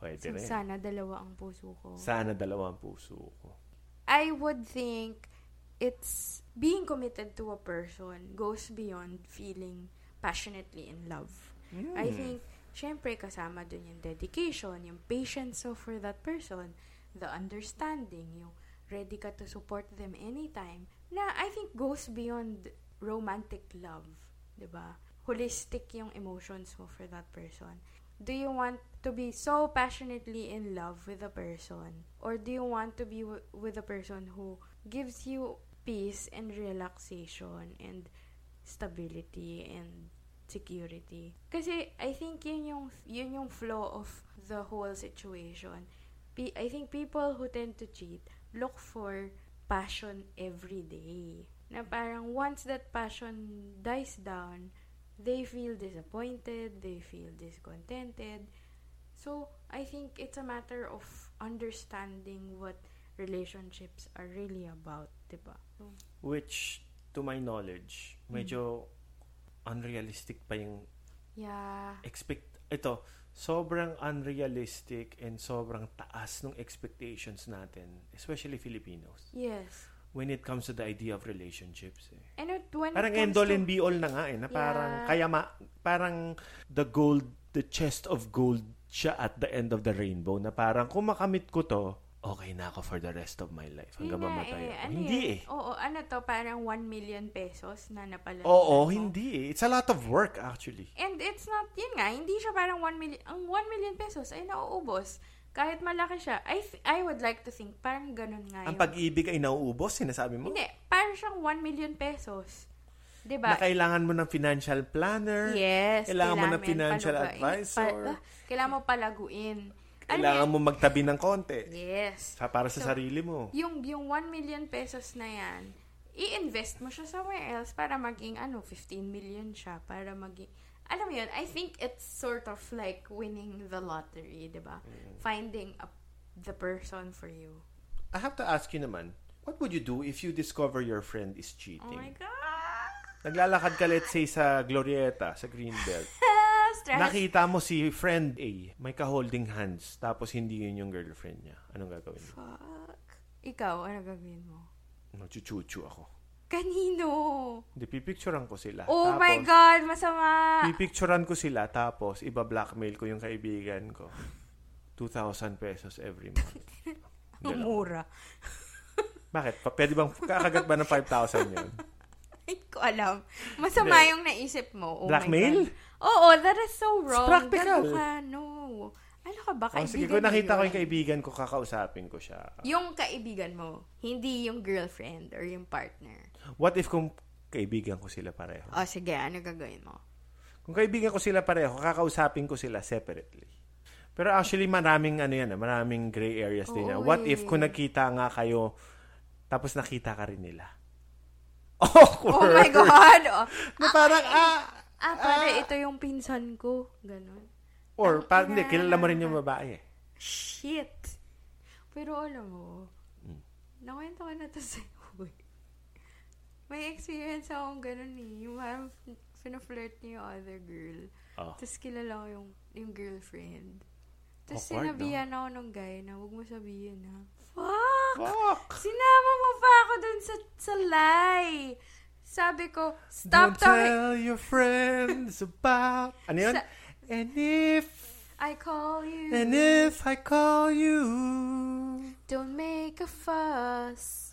Pwede so rin. sana dalawa ang puso ko. Sana dalawa ang puso ko. I would think it's being committed to a person goes beyond feeling passionately in love. Hmm. I think, syempre, kasama dun yung dedication, yung patience so for that person, the understanding, yung ready ka to support them anytime, na I think goes beyond romantic love. 'di ba? Holistic yung emotions mo for that person. Do you want to be so passionately in love with a person? Or do you want to be w- with a person who gives you peace and relaxation and stability and security? Kasi I think yun yung, yun yung flow of the whole situation. I think people who tend to cheat look for passion every day. Na parang once that passion dies down, they feel disappointed, they feel discontented. So, I think it's a matter of understanding what relationships are really about, diba? So, Which, to my knowledge, medyo unrealistic pa yung yeah. expect... Ito, sobrang unrealistic and sobrang taas ng expectations natin, especially Filipinos, Yes. when it comes to the idea of relationships. Eh. And it, when Parang it comes end all to, and be all na nga eh, na parang, Yeah. kaya ma, parang the gold, the chest of gold siya at the end of the rainbow, na parang kung makamit ko to, okay na ako for the rest of my life hanggang nga mamatay eh, ako. ano hindi eh. Oo, ano to, parang 1 million pesos na napala. Oo, hindi eh. It's a lot of work actually. And it's not, yun nga, hindi siya parang 1 million, ang 1 million pesos ay nauubos. Kahit malaki siya, I, th- I would like to think, parang ganun nga Ang yun. pag-ibig ay nauubos, sinasabi mo? Hindi, parang siyang 1 million pesos. Na Diba? kailangan mo ng financial planner. Yes. Kailangan mo ng financial palugain. advisor. Pa- kailangan mo palaguin. Kailangan Ano mo magtabi ng konti. Yes. Sa, para sa So, sarili mo. Yung, yung 1 million pesos na yan, i-invest mo siya somewhere else para maging, ano, 15 million siya. Para maging, alam mo yun, I think it's sort of like winning the lottery, di ba? Mm. Finding a, the person for you. I have to ask you naman, what would you do if you discover your friend is cheating? Oh my God! Naglalakad ka let's say sa Glorieta, sa Greenbelt. Stress. Nakita mo si friend A, may ka-holding hands, tapos hindi yun yung girlfriend niya. Anong gagawin mo? Fuck. Ikaw, ano gagawin mo? Magchuchuchu ako. Kanino? Hindi, pipicturean ko sila. Oh tapos, my God, masama! Pipicturean ko sila, tapos iba-blackmail ko yung kaibigan ko. 2,000 pesos every month. Ang mura. Bakit? Pwede bang kakagat ba ng 5,000 yun? Hindi ko alam. Masama yung naisip mo. Oh Blackmail? My God. Oo, that is so wrong. practical. Ganun ka, no. Ano ka ba? Oh, sige, Kaibigan kung nakita ko yung kaibigan ko, kakausapin ko siya. Yung kaibigan mo, hindi yung girlfriend or yung partner. What if kung kaibigan ko sila pareho? O, sige, ano gagawin mo? Kung kaibigan ko sila pareho, kakausapin ko sila separately. Pero actually, maraming ano yan, maraming gray areas din. yan. Oo What eh. if kung nakita nga kayo, tapos nakita ka rin nila? Awkward! Oh my God! Oh. Na parang, ah, Ah, pare, ito yung pinsan ko. Ganon. or, parang, hindi, kilala mo rin yung babae. eh. Shit! Pero alam mo, Hmm. nakwento ko na to sa'yo. eh. May experience akong ganun eh. Yung parang flirt niya yung other girl. Oh. Tapos kilala ko yung, yung girlfriend. Tapos Awkward, sinabihan ako nung guy na huwag mo sabihin ha. Fuck! Fuck! Sinama mo pa ako dun sa, sa lie! Sabi ko, stop Don't talking. tell your friends about... Ano yun? Sa- and if... I call you. And if I call you... Don't make a fuss.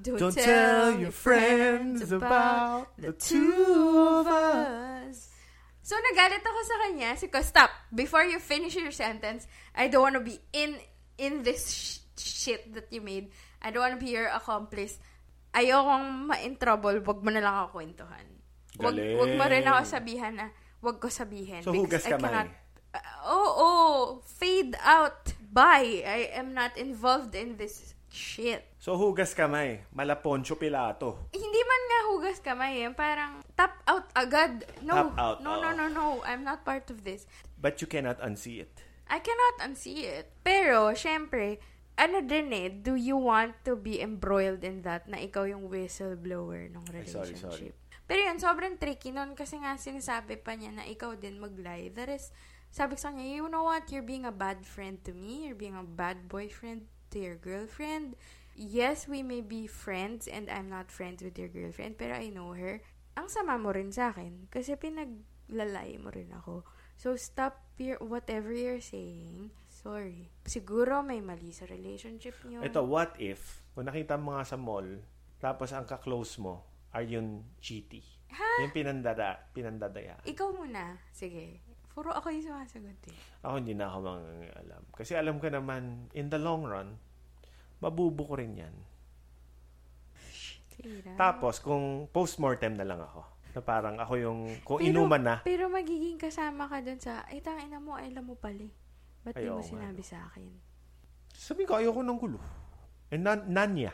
Don't, Don't tell your friends about the two of us. So, nagalit ako sa kanya. Sabi ko, stop. Before you finish your sentence, I don't want to be in in this sh- shit that you made. I don't want to be your accomplice. Ayokong ma-in trouble. Wag mo na lang ako kwentuhan. Wag, Galing. wag mo rin ako sabihan na wag ko sabihin. So, because hugas I kamay. cannot- Uh, oh, oh, fade out. Bye. I am not involved in this shit. So, hugas kamay. Mala Poncio Pilato. Hindi man nga hugas kamay eh. Parang tap out agad. No. Tap out, no, no, oo. no, no. I'm not part of this. But you cannot unsee it. I cannot unsee it. Pero, syempre, ano din eh, do you want to be embroiled in that na ikaw yung whistleblower ng Ay, sorry, relationship? sorry. Pero yun, sobrang tricky nun kasi nga sinasabi pa niya na ikaw din mag-lie. That is, sabi sa kanya, you know what? You're being a bad friend to me. You're being a bad boyfriend to your girlfriend. Yes, we may be friends and I'm not friends with your girlfriend, pero I know her. Ang sama mo rin sa akin kasi pinaglalay mo rin ako. So, stop your, whatever you're saying. Sorry. Siguro may mali sa relationship niyo. Ito, what if, kung nakita mo nga sa mall, tapos ang ka-close mo are yung cheaty. Ha? Yung pinandada, pinandadaya. Ikaw muna. Sige. Puro ako yung sumasagot eh. Ako hindi na ako alam. Kasi alam ko naman, in the long run, mabubuko rin yan. Tira. Tapos, kung post-mortem na lang ako, na parang ako yung, kung Pero- inuman na, Pero magiging kasama ka dun sa, ay, tangina mo, ay, alam mo pala eh. Ba't di Ay, mo nga, sinabi sa akin? sabi ko, ayoko ng gulo. And nan- nanya.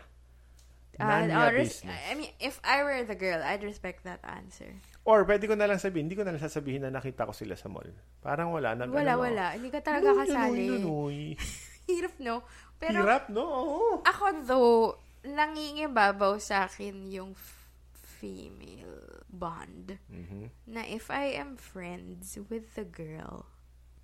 Ah, Nanya oh, res- business. I mean, if I were the girl, I'd respect that answer. Or pwede ko na lang sabihin, hindi ko na lang sasabihin na nakita ko sila sa mall. Parang wala. Na, Wala, ano, wala. Hindi ka talaga Nunoy, kasali. nunoy. Hirap, no? Pero Hirap, no? Oo. ako though, nangingibabaw sa akin yung f- female bond. Mhm. Na if I am friends with the girl,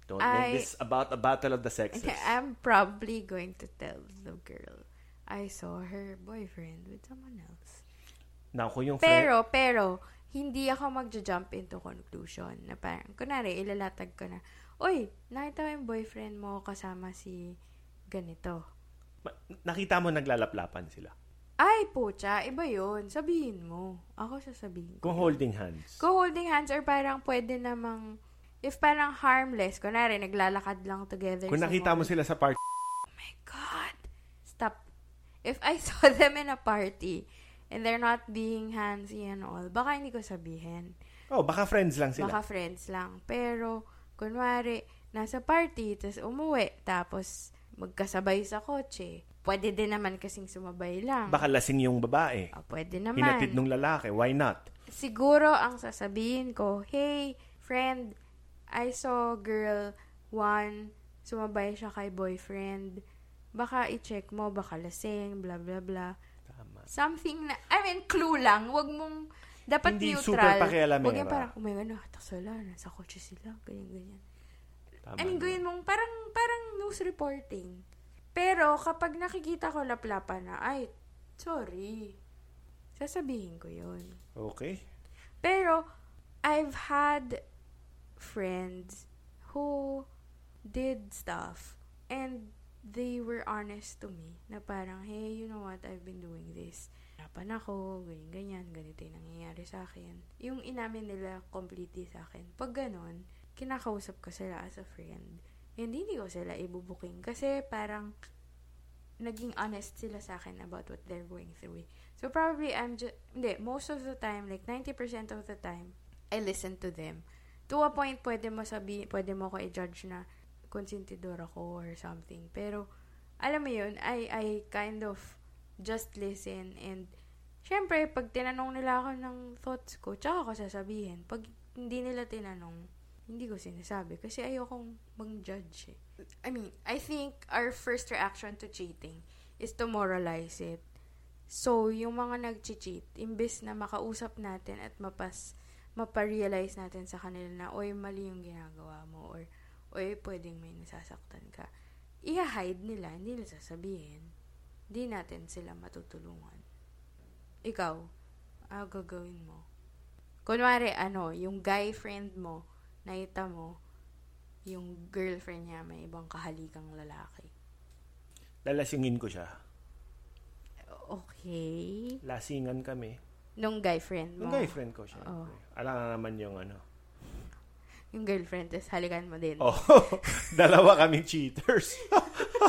Don't I- make this about a battle of the sexes. I'm probably going to tell the girl I saw her boyfriend with someone else. Now, kung yung friend, Pero, pero, hindi ako magja-jump into conclusion na parang, kunwari, ilalatag ko na, Uy, nakita ko yung boyfriend mo kasama si ganito. ma- nakita mo naglalaplapan sila. Ay, pucha, iba yun. Sabihin mo. Ako sasabihin ko. Kung holding hands. Kung holding hands or parang pwede namang, if parang harmless, kunwari, naglalakad lang together Kung nakita mo sila sa park, Oh my God. Stop. If I saw them in a party and they're not being handsy and all, baka hindi ko sabihin. oh, baka friends lang sila. Baka friends lang. Pero, kunwari, nasa party, tapos umuwi, tapos magkasabay sa kotse. Pwede din naman kasing sumabay lang. Baka lasing yung babae. Ah, pwede naman. Hinatid nung lalaki. Why not? Siguro, ang sasabihin ko, Hey, friend, I saw girl one, sumabay siya kay boyfriend. Baka i-check mo, baka lasing, blah, blah, blah. Tama. Something na, I mean, clue lang. Wag mong, dapat Hindi neutral. super pakialamera. Wag yung parang, oh my God, nakita sila, nasa kotse sila, ganyan, ganyan. Tama. I mean, gawin mong parang, parang news reporting. Pero, kapag nakikita ko laplapan na, ay, sorry. Sasabihin ko yun. Okay. Pero, I've had friends who did stuff and they were honest to me na parang, hey, you know what, I've been doing this. Harapan ako, ganyan, ganyan, ganito yung nangyayari sa akin. Yung inamin nila completely sa akin. Pag ganon, kinakausap ko sila as a friend. And hindi ko sila ibubuking kasi parang naging honest sila sa akin about what they're going through. eh. So probably I'm just, hindi, most of the time, like 90% of the time, I listen to them. To a point, pwede mo sabi, pwede mo ko i-judge na konsentidor ako or something. Pero, alam mo yun, I, I kind of just listen and syempre, pag tinanong nila ako ng thoughts ko, tsaka ako sasabihin. Pag hindi nila tinanong, hindi ko sinasabi kasi ayokong mang-judge eh. I mean, I think our first reaction to cheating is to moralize it. So, yung mga nag-cheat, imbes na makausap natin at mapas maparealize natin sa kanila na, oy, mali yung ginagawa mo, or, oy, pwedeng may nasasaktan ka. i-hide nila, hindi nila sasabihin. Hindi natin sila matutulungan. Ikaw, ah, gagawin mo? Kunwari, ano, yung guy friend mo, nakita mo, yung girlfriend niya may ibang kahalikang lalaki. Lalasingin ko siya. Okay. Lasingan kami. Nung guy friend mo. Yung guy friend ko siya. Oh. Alam na naman yung ano. Yung girlfriend, tapos halikan mo din. Oh, dalawa kaming cheaters.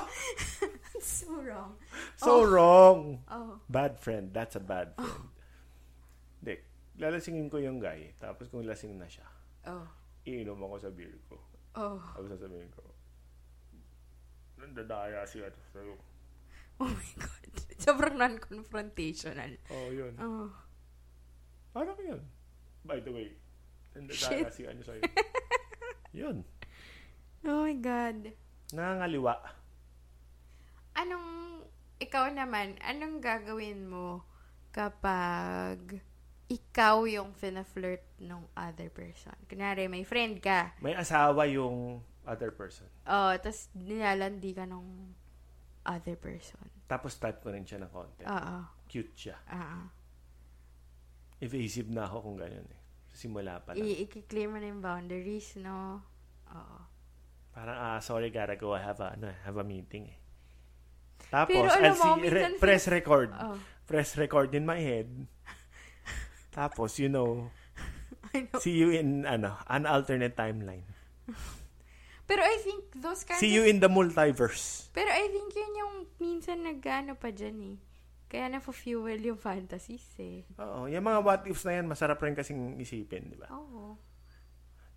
so wrong. so wrong. Oh. Bad friend. That's a bad friend. Hindi. Lalasingin ko yung guy. Tapos kung lasing na siya, Oh. iinom ako sa beer ko. Oh. Tapos sasabihin ko, nandadaya siya sa'yo. Oh my God. Sobrang non-confrontational. Oh, yun. Oh. Parang yun. By the way, Shit. siya ano sa'yo. yun. Oh my God. Nangangaliwa. Anong, ikaw naman, anong gagawin mo kapag ikaw yung fina-flirt ng other person? Kunwari, may friend ka. May asawa yung other person. Oh, tapos nilalandi ka nung other person. Tapos type ko rin siya ng konti. Oo. Cute siya. Ah. Evasive na ako kung ganyan eh. Simula pa lang. I-clear mo na yung boundaries, no? Oo. Parang, ah, sorry, gotta go. I have a, ano, I have a meeting eh. Tapos, Pero I'll mo, see- re- minsan- press record. Oh. Press record in my head. Tapos, you know, I know. see you in, ano, an alternate timeline. Pero I think those kinds See of... you in the multiverse. Pero I think yun yung minsan nagano pa dyan eh. Kaya na-fuel yung fantasies eh. Oo. Yung mga what ifs na yan, masarap rin kasing isipin, di ba? Oo.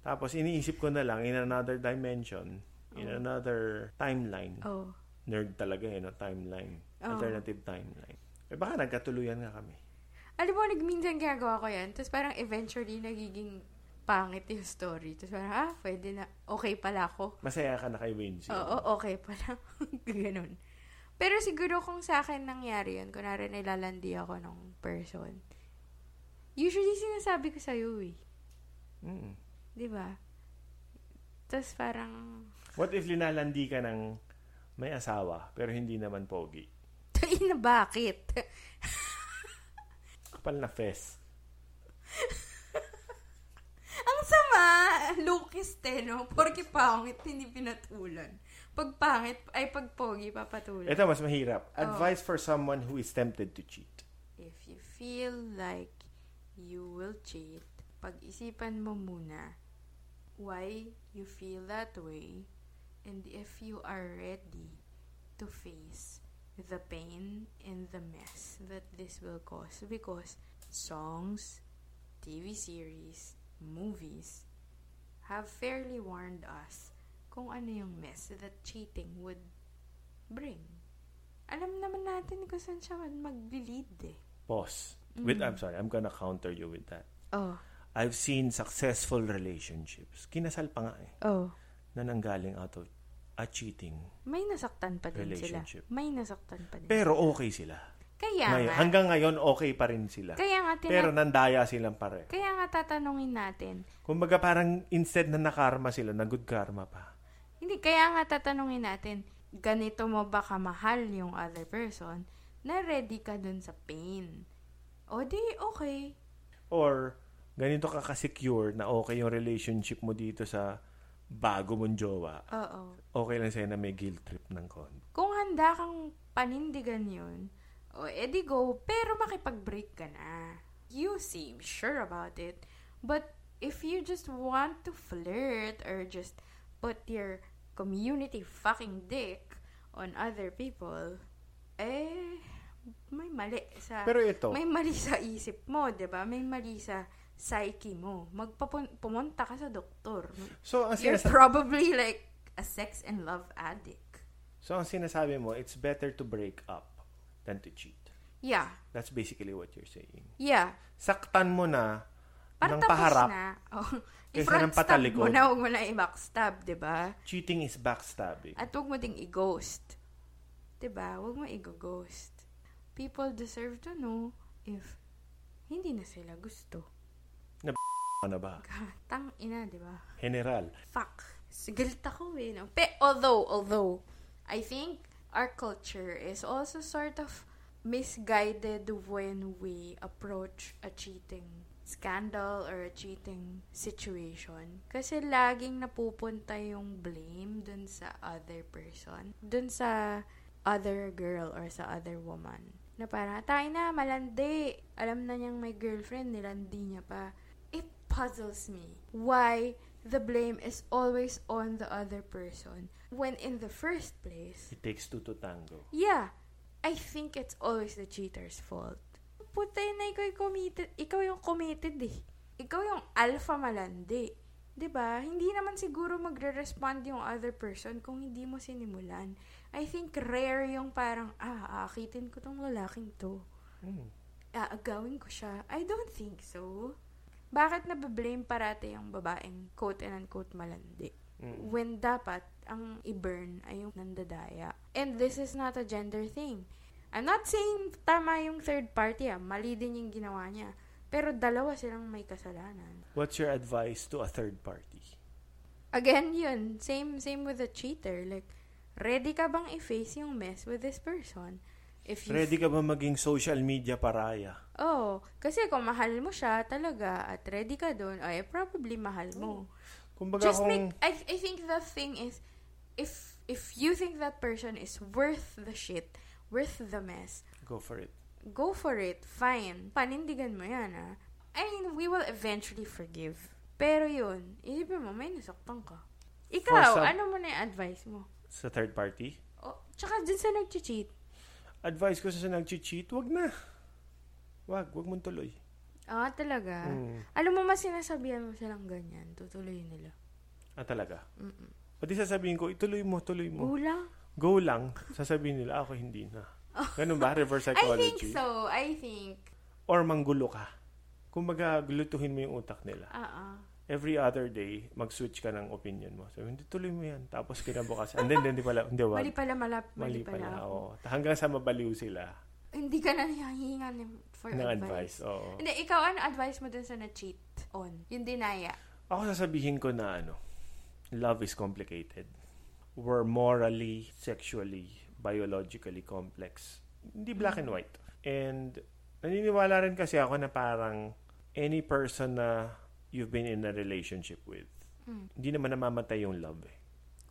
Tapos, iniisip ko na lang, in another dimension, in Oh. another timeline. Oh. Nerd talaga eh, no? Timeline. Oo. Alternative timeline. Eh, baka nagkatuluyan nga kami. Alam mo, nagminsan ginagawa ko yan. Tapos parang eventually nagiging pangit yung story. Tapos parang, ah, pwede na. Okay pala ako. Masaya ka na kay Wincy. Oo, okay pala. Ganon. Pero siguro kung sa akin nangyari yun, kunwari nilalandi ako ng person, usually sinasabi ko sa'yo eh. Mm. Di ba? Tapos parang, What if linalandi ka ng may asawa, pero hindi naman pogi? tayo na bakit? Kapal na fest. Ang sama! Lukis te, no? Porke pangit, hindi pinatulan. Pag pangit, ay pag pogi, papatulan. Ito, mas mahirap. Oh. Advice for someone who is tempted to cheat. If you feel like you will cheat, pag-isipan mo muna why you feel that way and if you are ready to face the pain and the mess that this will cause because songs, TV series, movies have fairly warned us kung ano yung mess that cheating would bring. Alam naman natin kung saan siya mag-lead eh. Pause. With, I'm sorry, I'm gonna counter you with that. Oh. I've seen successful relationships. Kinasal pa nga eh. Oh. Na nanggaling out of a cheating. May nasaktan pa din sila. May nasaktan pa din. Pero okay sila. kaya Ngayon, nga. hanggang ngayon, okay pa rin sila. kaya nga, tina- Pero nandaya silang pare. kaya nga tatanungin natin. Kumbaga parang instead na nakarma sila, na good karma pa. Hindi, kaya nga tatanungin natin, ganito mo ba kamahal yung other person na ready ka dun sa pain? O di, okay. Or, ganito ka ka-secure na okay yung relationship mo dito sa bago mong jowa. Oo. Okay lang sa'yo na may guilt trip ng konti. Kung handa kang panindigan yun, o edi go, pero makipag-break ka na. You seem sure about it. But if you just want to flirt or just put your community fucking dick on other people, eh, may mali sa... Pero ito, May mali sa isip mo, 'di ba? May mali sa psyche mo. Magpapun- pumunta ka sa doktor. so ang, You're sinasa- probably like a sex and love addict. so ang sinasabi mo, it's better to break up than to cheat. Yeah. That's basically what you're saying. Yeah. Saktan mo na Para ng paharap. na. Oh, Kaysa ng stab mo patalikod. na, huwag mo na i-backstab, di ba? Cheating is backstabbing. At huwag mo ding i-ghost. Di ba? Huwag mo i-ghost. People deserve to know if hindi na sila gusto. Ano ba? Tang ina, di ba? General. Fuck. Galit ako eh. No? Pe, although, although, I think our culture is also sort of misguided when we approach a cheating scandal or a cheating situation. Kasi laging napupunta yung blame dun sa other person. Dun sa other girl or sa other woman. Na parang, tayo na, malandi. Alam na niyang may girlfriend, nilandi niya pa. It puzzles me. Why the blame is always on the other person when in the first place, It takes two to tango. yeah, I think it's always the cheater's fault. Putay na ikaw yung committed. Ikaw yung committed eh. Ikaw yung alpha malandi. 'Di ba? Hindi naman siguro magre-respond yung other person kung hindi mo sinimulan. I think rare yung parang, ah, aakitin ko tong lalaking to. Hmm. Aagawin ko siya. I don't think so. Bakit nabablame parati yung babaeng quote and unquote malandi? Mm. When dapat, ang i-burn ay yung nandadaya. And this is not a gender thing. I'm not saying tama yung third party ah. Mali din yung ginawa niya. Pero dalawa silang may kasalanan. What's your advice to a third party? Again, yun. Same, same with the cheater. Like, ready ka bang i-face yung mess with this person? If you Ready ka ba maging social media paraya? Oh, kasi kung mahal mo siya talaga at ready ka doon, ay probably mahal mo. Kumbaga Just kung... make I I think the thing is if if you think that person is worth the shit, worth the mess, Go for it. go for it. Fine. Panindigan mo 'yan, ah. I mean, we will eventually forgive. Pero yun, isipin mo, may nasaktan ka. Ikaw, some- ano mo na yung advice mo? Sa third party? Oh, tsaka dun sa nag-cheat. Advice ko sa nag-cheat, wag na. Wag, wag mong tuloy. Ah, talaga. Mm. Alam mo, mas sinasabihan mo silang ganyan, tutuloy nila. Ah, talaga? Mm-mm. Pati sasabihin ko, ituloy mo, tuloy mo. Kulang? Go lang. Sasabihin nila, ako hindi na. Ganun ba? Reverse I think psychology? so. I think. Or manggulo ka. Kumbaga, gulutuhin mo yung utak nila. Ah, ah. Every other day, mag-switch ka ng opinion mo. Sabi, hindi tuloy mo yan. Tapos kinabukas. And then, hindi pala, hindi wag. Mali pala, malap, Mali mali, pala, pala. ako. Oo. Hanggang sa mabaliw sila Hindi ka na hihingan for ng advice. advice. Oo. Hindi, ikaw, ano advice mo dun sa na-cheat on? Yung dinaya. Ako sasabihin ko na ano, love is complicated. We're morally, sexually, biologically complex. Hindi black and white. And naniniwala rin kasi ako na parang any person na you've been in a relationship with, Mm. hindi naman namamatay yung love eh.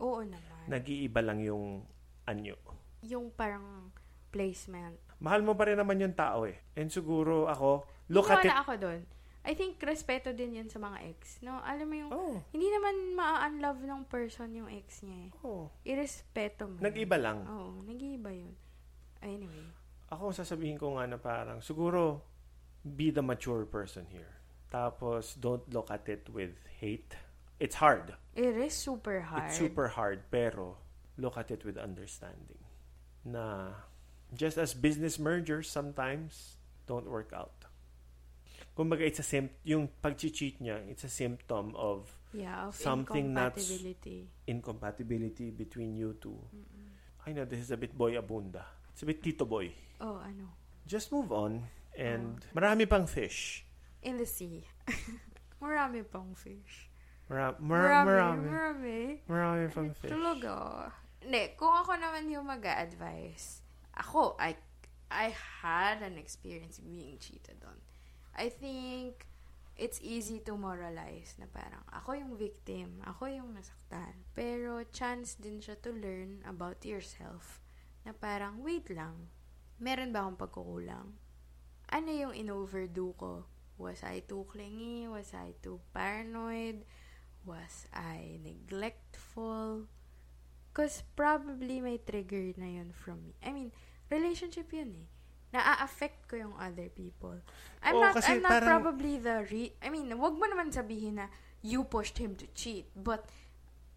Oo naman. Nag-iiba lang yung anyo. yung parang placement. Mahal mo pa rin naman yung tao eh. And siguro ako, look at it. Ako dun. I think respeto din yun sa mga ex. No, alam mo yung, Oh, hindi naman ma-unlove ng person yung ex niya eh. oh. Irespeto mo. Nag-iba lang. Oo, nag-iiba yun. Anyway. Ako sasabihin ko nga na parang siguro be the mature person here. Tapos don't look at it with hate. It's hard. It is super hard. It's super hard pero look at it with understanding. Na just as business mergers sometimes don't work out. Kumbaga it's a sim yung pag-cheat niya, it's a symptom of Yeah, of something that's- incompatibility. incompatibility between you two. I know this is a bit boy abunda. It's a bit tito boy. Oh, ano? just move on and marami pang fish. In the sea. marami pang fish. Mara- mar- marami. Marami. Marami pang fish. Talaga. Hindi, kung ako naman yung mag-advise, ako, I, I had an experience being cheated on. I think it's easy to moralize na parang ako yung victim, ako yung nasaktan. Pero chance din siya to learn about yourself na parang, wait lang, meron ba akong pagkukulang? Ano yung in-overdo ko? Was I too clingy? Was I too paranoid? Was I neglectful? Because probably may trigger na yun from me. I mean, relationship yun eh. Na-affect ko yung other people. I'm Oo, not, kasi I'm not parang- probably the re- I mean, wag mo naman sabihin na you pushed him to cheat. But,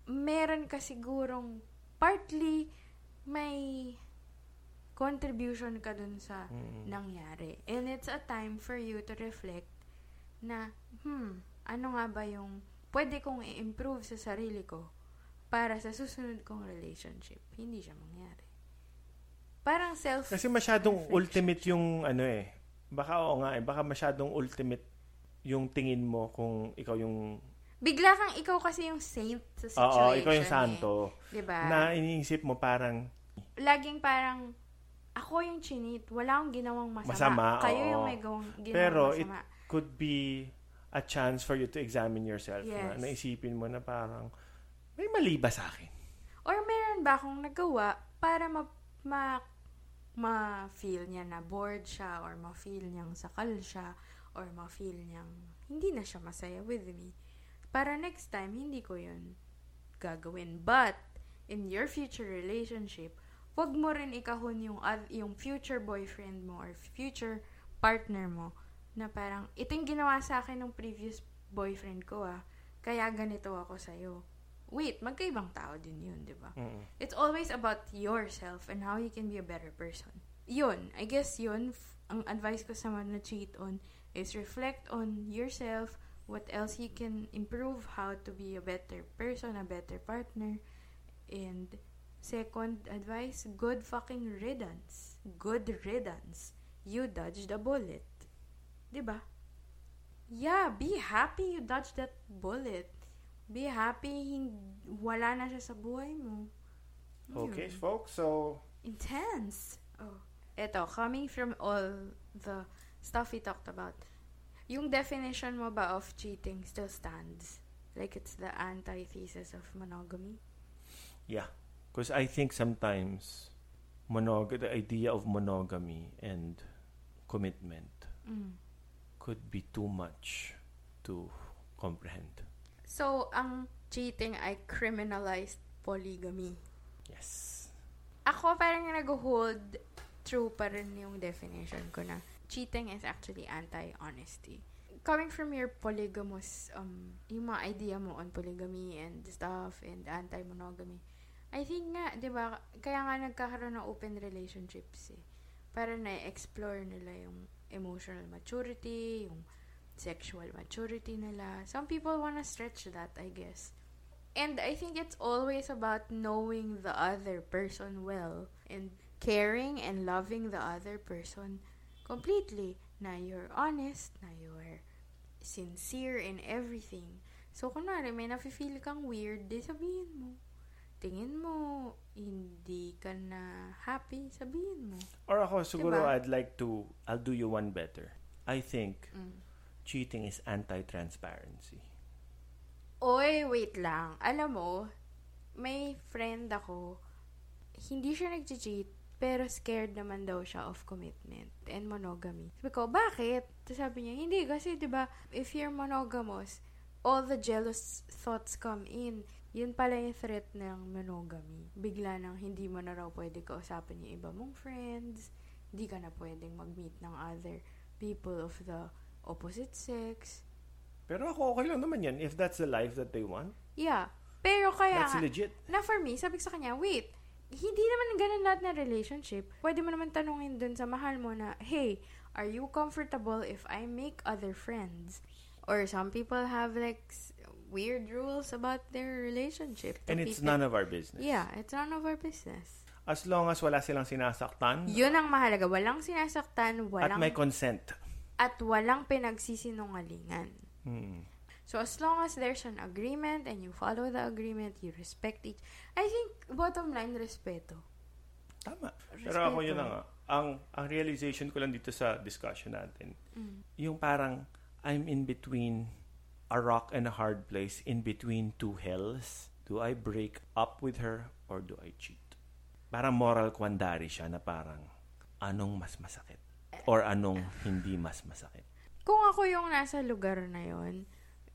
meron ka sigurong partly may contribution ka dun sa Mm. nangyari. And it's a time for you to reflect na, hmm, ano nga ba yung pwede kong i-improve sa sarili ko para sa susunod kong relationship. Hindi siya mangyari. Parang self... Kasi masyadong ultimate yung ano eh. Baka oo nga eh. Baka masyadong ultimate yung tingin mo kung ikaw yung Bigla kang ikaw kasi yung saint sa oo, situation. ikaw yung eh. santo. Diba? Na iniisip mo parang Laging parang ako yung chinit. Wala akong ginawang masama. Masama, Kayo oo. yung may gawang, ginawang Pero it masama. could be a chance for you to examine yourself. Yes. Na, naisipin mo na parang, may mali ba sa akin? Or meron ba akong nagawa para ma, ma, ma-feel niya na bored siya or ma-feel niyang sakal siya or ma-feel niyang hindi na siya masaya with me. Para next time, hindi ko yun gagawin. But, in your future relationship, wag mo rin ikahon yung, yung future boyfriend mo or future partner mo na parang, ito yung ginawa sa akin ng previous boyfriend ko ah, kaya ganito ako sa'yo. Wait, magkaibang tao din yun, di ba? Mm. It's always about yourself and how you can be a better person. Yun, I guess yun, f- ang advice ko sa mga na-cheat on is reflect on yourself, what else you can improve, how to be a better person, a better partner. And second advice, good fucking riddance. Good riddance. You dodged a bullet. 'Di ba? Yeah, be happy you dodged that bullet. Be happy hin- wala na siya sa buhay mo. Okay, Yun. folks. So, Intense. Oh. Eto, coming from all the stuff we talked about, yung definition mo ba of cheating still stands? Like it's the antithesis of monogamy? yeah. Because I think sometimes monog- the idea of monogamy and commitment Mm. could be too much to comprehend. So, ang cheating ay criminalized polygamy. Yes. Ako parang nag-hold true pa rin yung definition ko na cheating is actually anti-honesty. Coming from your polygamous, um, yung mga idea mo on polygamy and stuff and anti-monogamy, I think nga, di ba, kaya nga nagkakaroon ng open relationships eh. Para na-explore nila yung emotional maturity, yung sexual maturity nila. Some people wanna stretch that, I guess. And I think it's always about knowing the other person well and caring and loving the other person completely. Na you're honest, na you're sincere in everything. So, kunwari, may nafe-feel kang weird, di sabihin mo. Tingin mo, hindi ka na happy, sabihin mo. Or ako, siguro Diba? I'd like to, I'll do you one better. I think Mm. Cheating is anti-transparency. Oy, wait lang. Alam mo, may friend ako, hindi siya nag-cheat, pero scared naman daw siya of commitment and monogamy. Sabi ko, bakit? Tapos sabi niya, hindi, kasi 'di ba if you're monogamous, all the jealous thoughts come in. Yun pala yung threat ng monogamy. Bigla nang hindi mo na raw pwede kausapin yung iba mong friends, hindi ka na pwedeng mag-meet ng other people of the opposite sex. Pero ako, okay lang naman yan if that's the life that they want. Yeah. Pero kaya That's nga, legit. na for me, sabi ko sa kanya, wait, hindi naman ganun lahat na relationship. Pwede mo naman tanungin dun sa mahal mo na, hey, are you comfortable if I make other friends? Or some people have like weird rules about their relationship. And it's keep none of our business. Yeah, it's none of our business. As long as wala silang sinasaktan Yun ang mahalaga. Walang sinasaktan, at walang, may consent. At walang pinagsisinungalingan. Hmm. So as long as there's an agreement and you follow the agreement, you respect each. I think bottom line respeto. Tama. Pero ako Respeto. yun na nga. Ang, ang realization ko lang dito sa discussion natin, Mm. yung parang I'm in between a rock and a hard place, in between two hells. Do I break up with her or do I cheat? Parang moral quandary siya na parang anong mas masakit? Or anong hindi mas masakit? Kung ako yung nasa lugar na yon,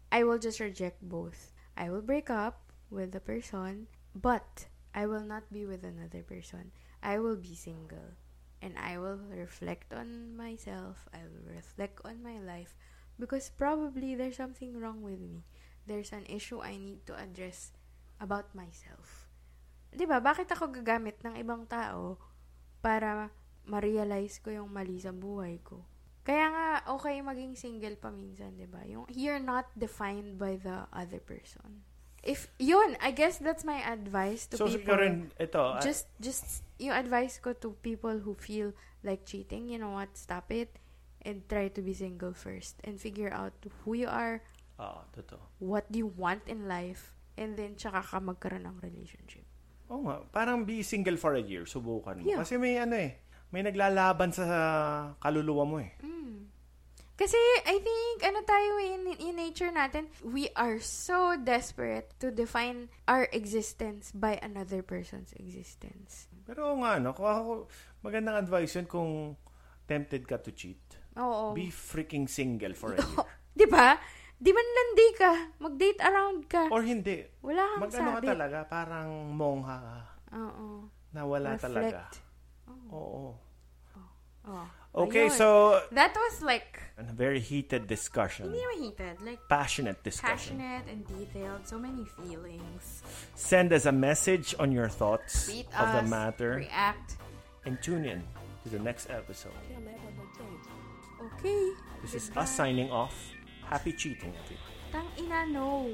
I will just reject both. I will break up with the person, but I will not be with another person. I will be single. And I will reflect on myself. I will reflect on my life. Because probably there's something wrong with me. There's an issue I need to address about myself. 'Di ba? Bakit ako gagamit ng ibang tao para ma-realize ko yung mali sa buhay ko? Kaya nga, okay maging single pa minsan, di ba? Yung, you're not defined by the other person. If, yun, I guess that's my advice to so people. siguro rin, ito, ah, just, just, yung advice ko to people who feel like cheating, you know what, stop it and try to be single first and figure out who you are, ah, totoo. what do you want in life, and then tsaka ka magkaroon ng relationship. Oo nga, parang be single for a year, subukan mo. Yeah. Kasi may ano eh, may naglalaban sa kaluluwa mo eh. Kasi I think, ano tayo eh, in, in nature natin, we are so desperate to define our existence by another person's existence. Pero nga, no, kung ako, magandang advice yun kung tempted ka to cheat. Oo. Be freaking single for a year. Di ba? Di man landi ka. Mag-date around ka. Or hindi. Wala kang Mag-ano ka sabi. talaga, parang mongha ka, Oo. na wala talaga. Reflect. Oo. Oh. oh, oh. oh. Okay, Ayun. so, That was like, a very heated discussion. hindi naman heated. Like, Passionate discussion. passionate and detailed. So many feelings. Send us a message on your thoughts Tweet of the matter React. and tune in to the next episode. Okay. This is us signing off. Happy cheating, everyone. Tang ina, no.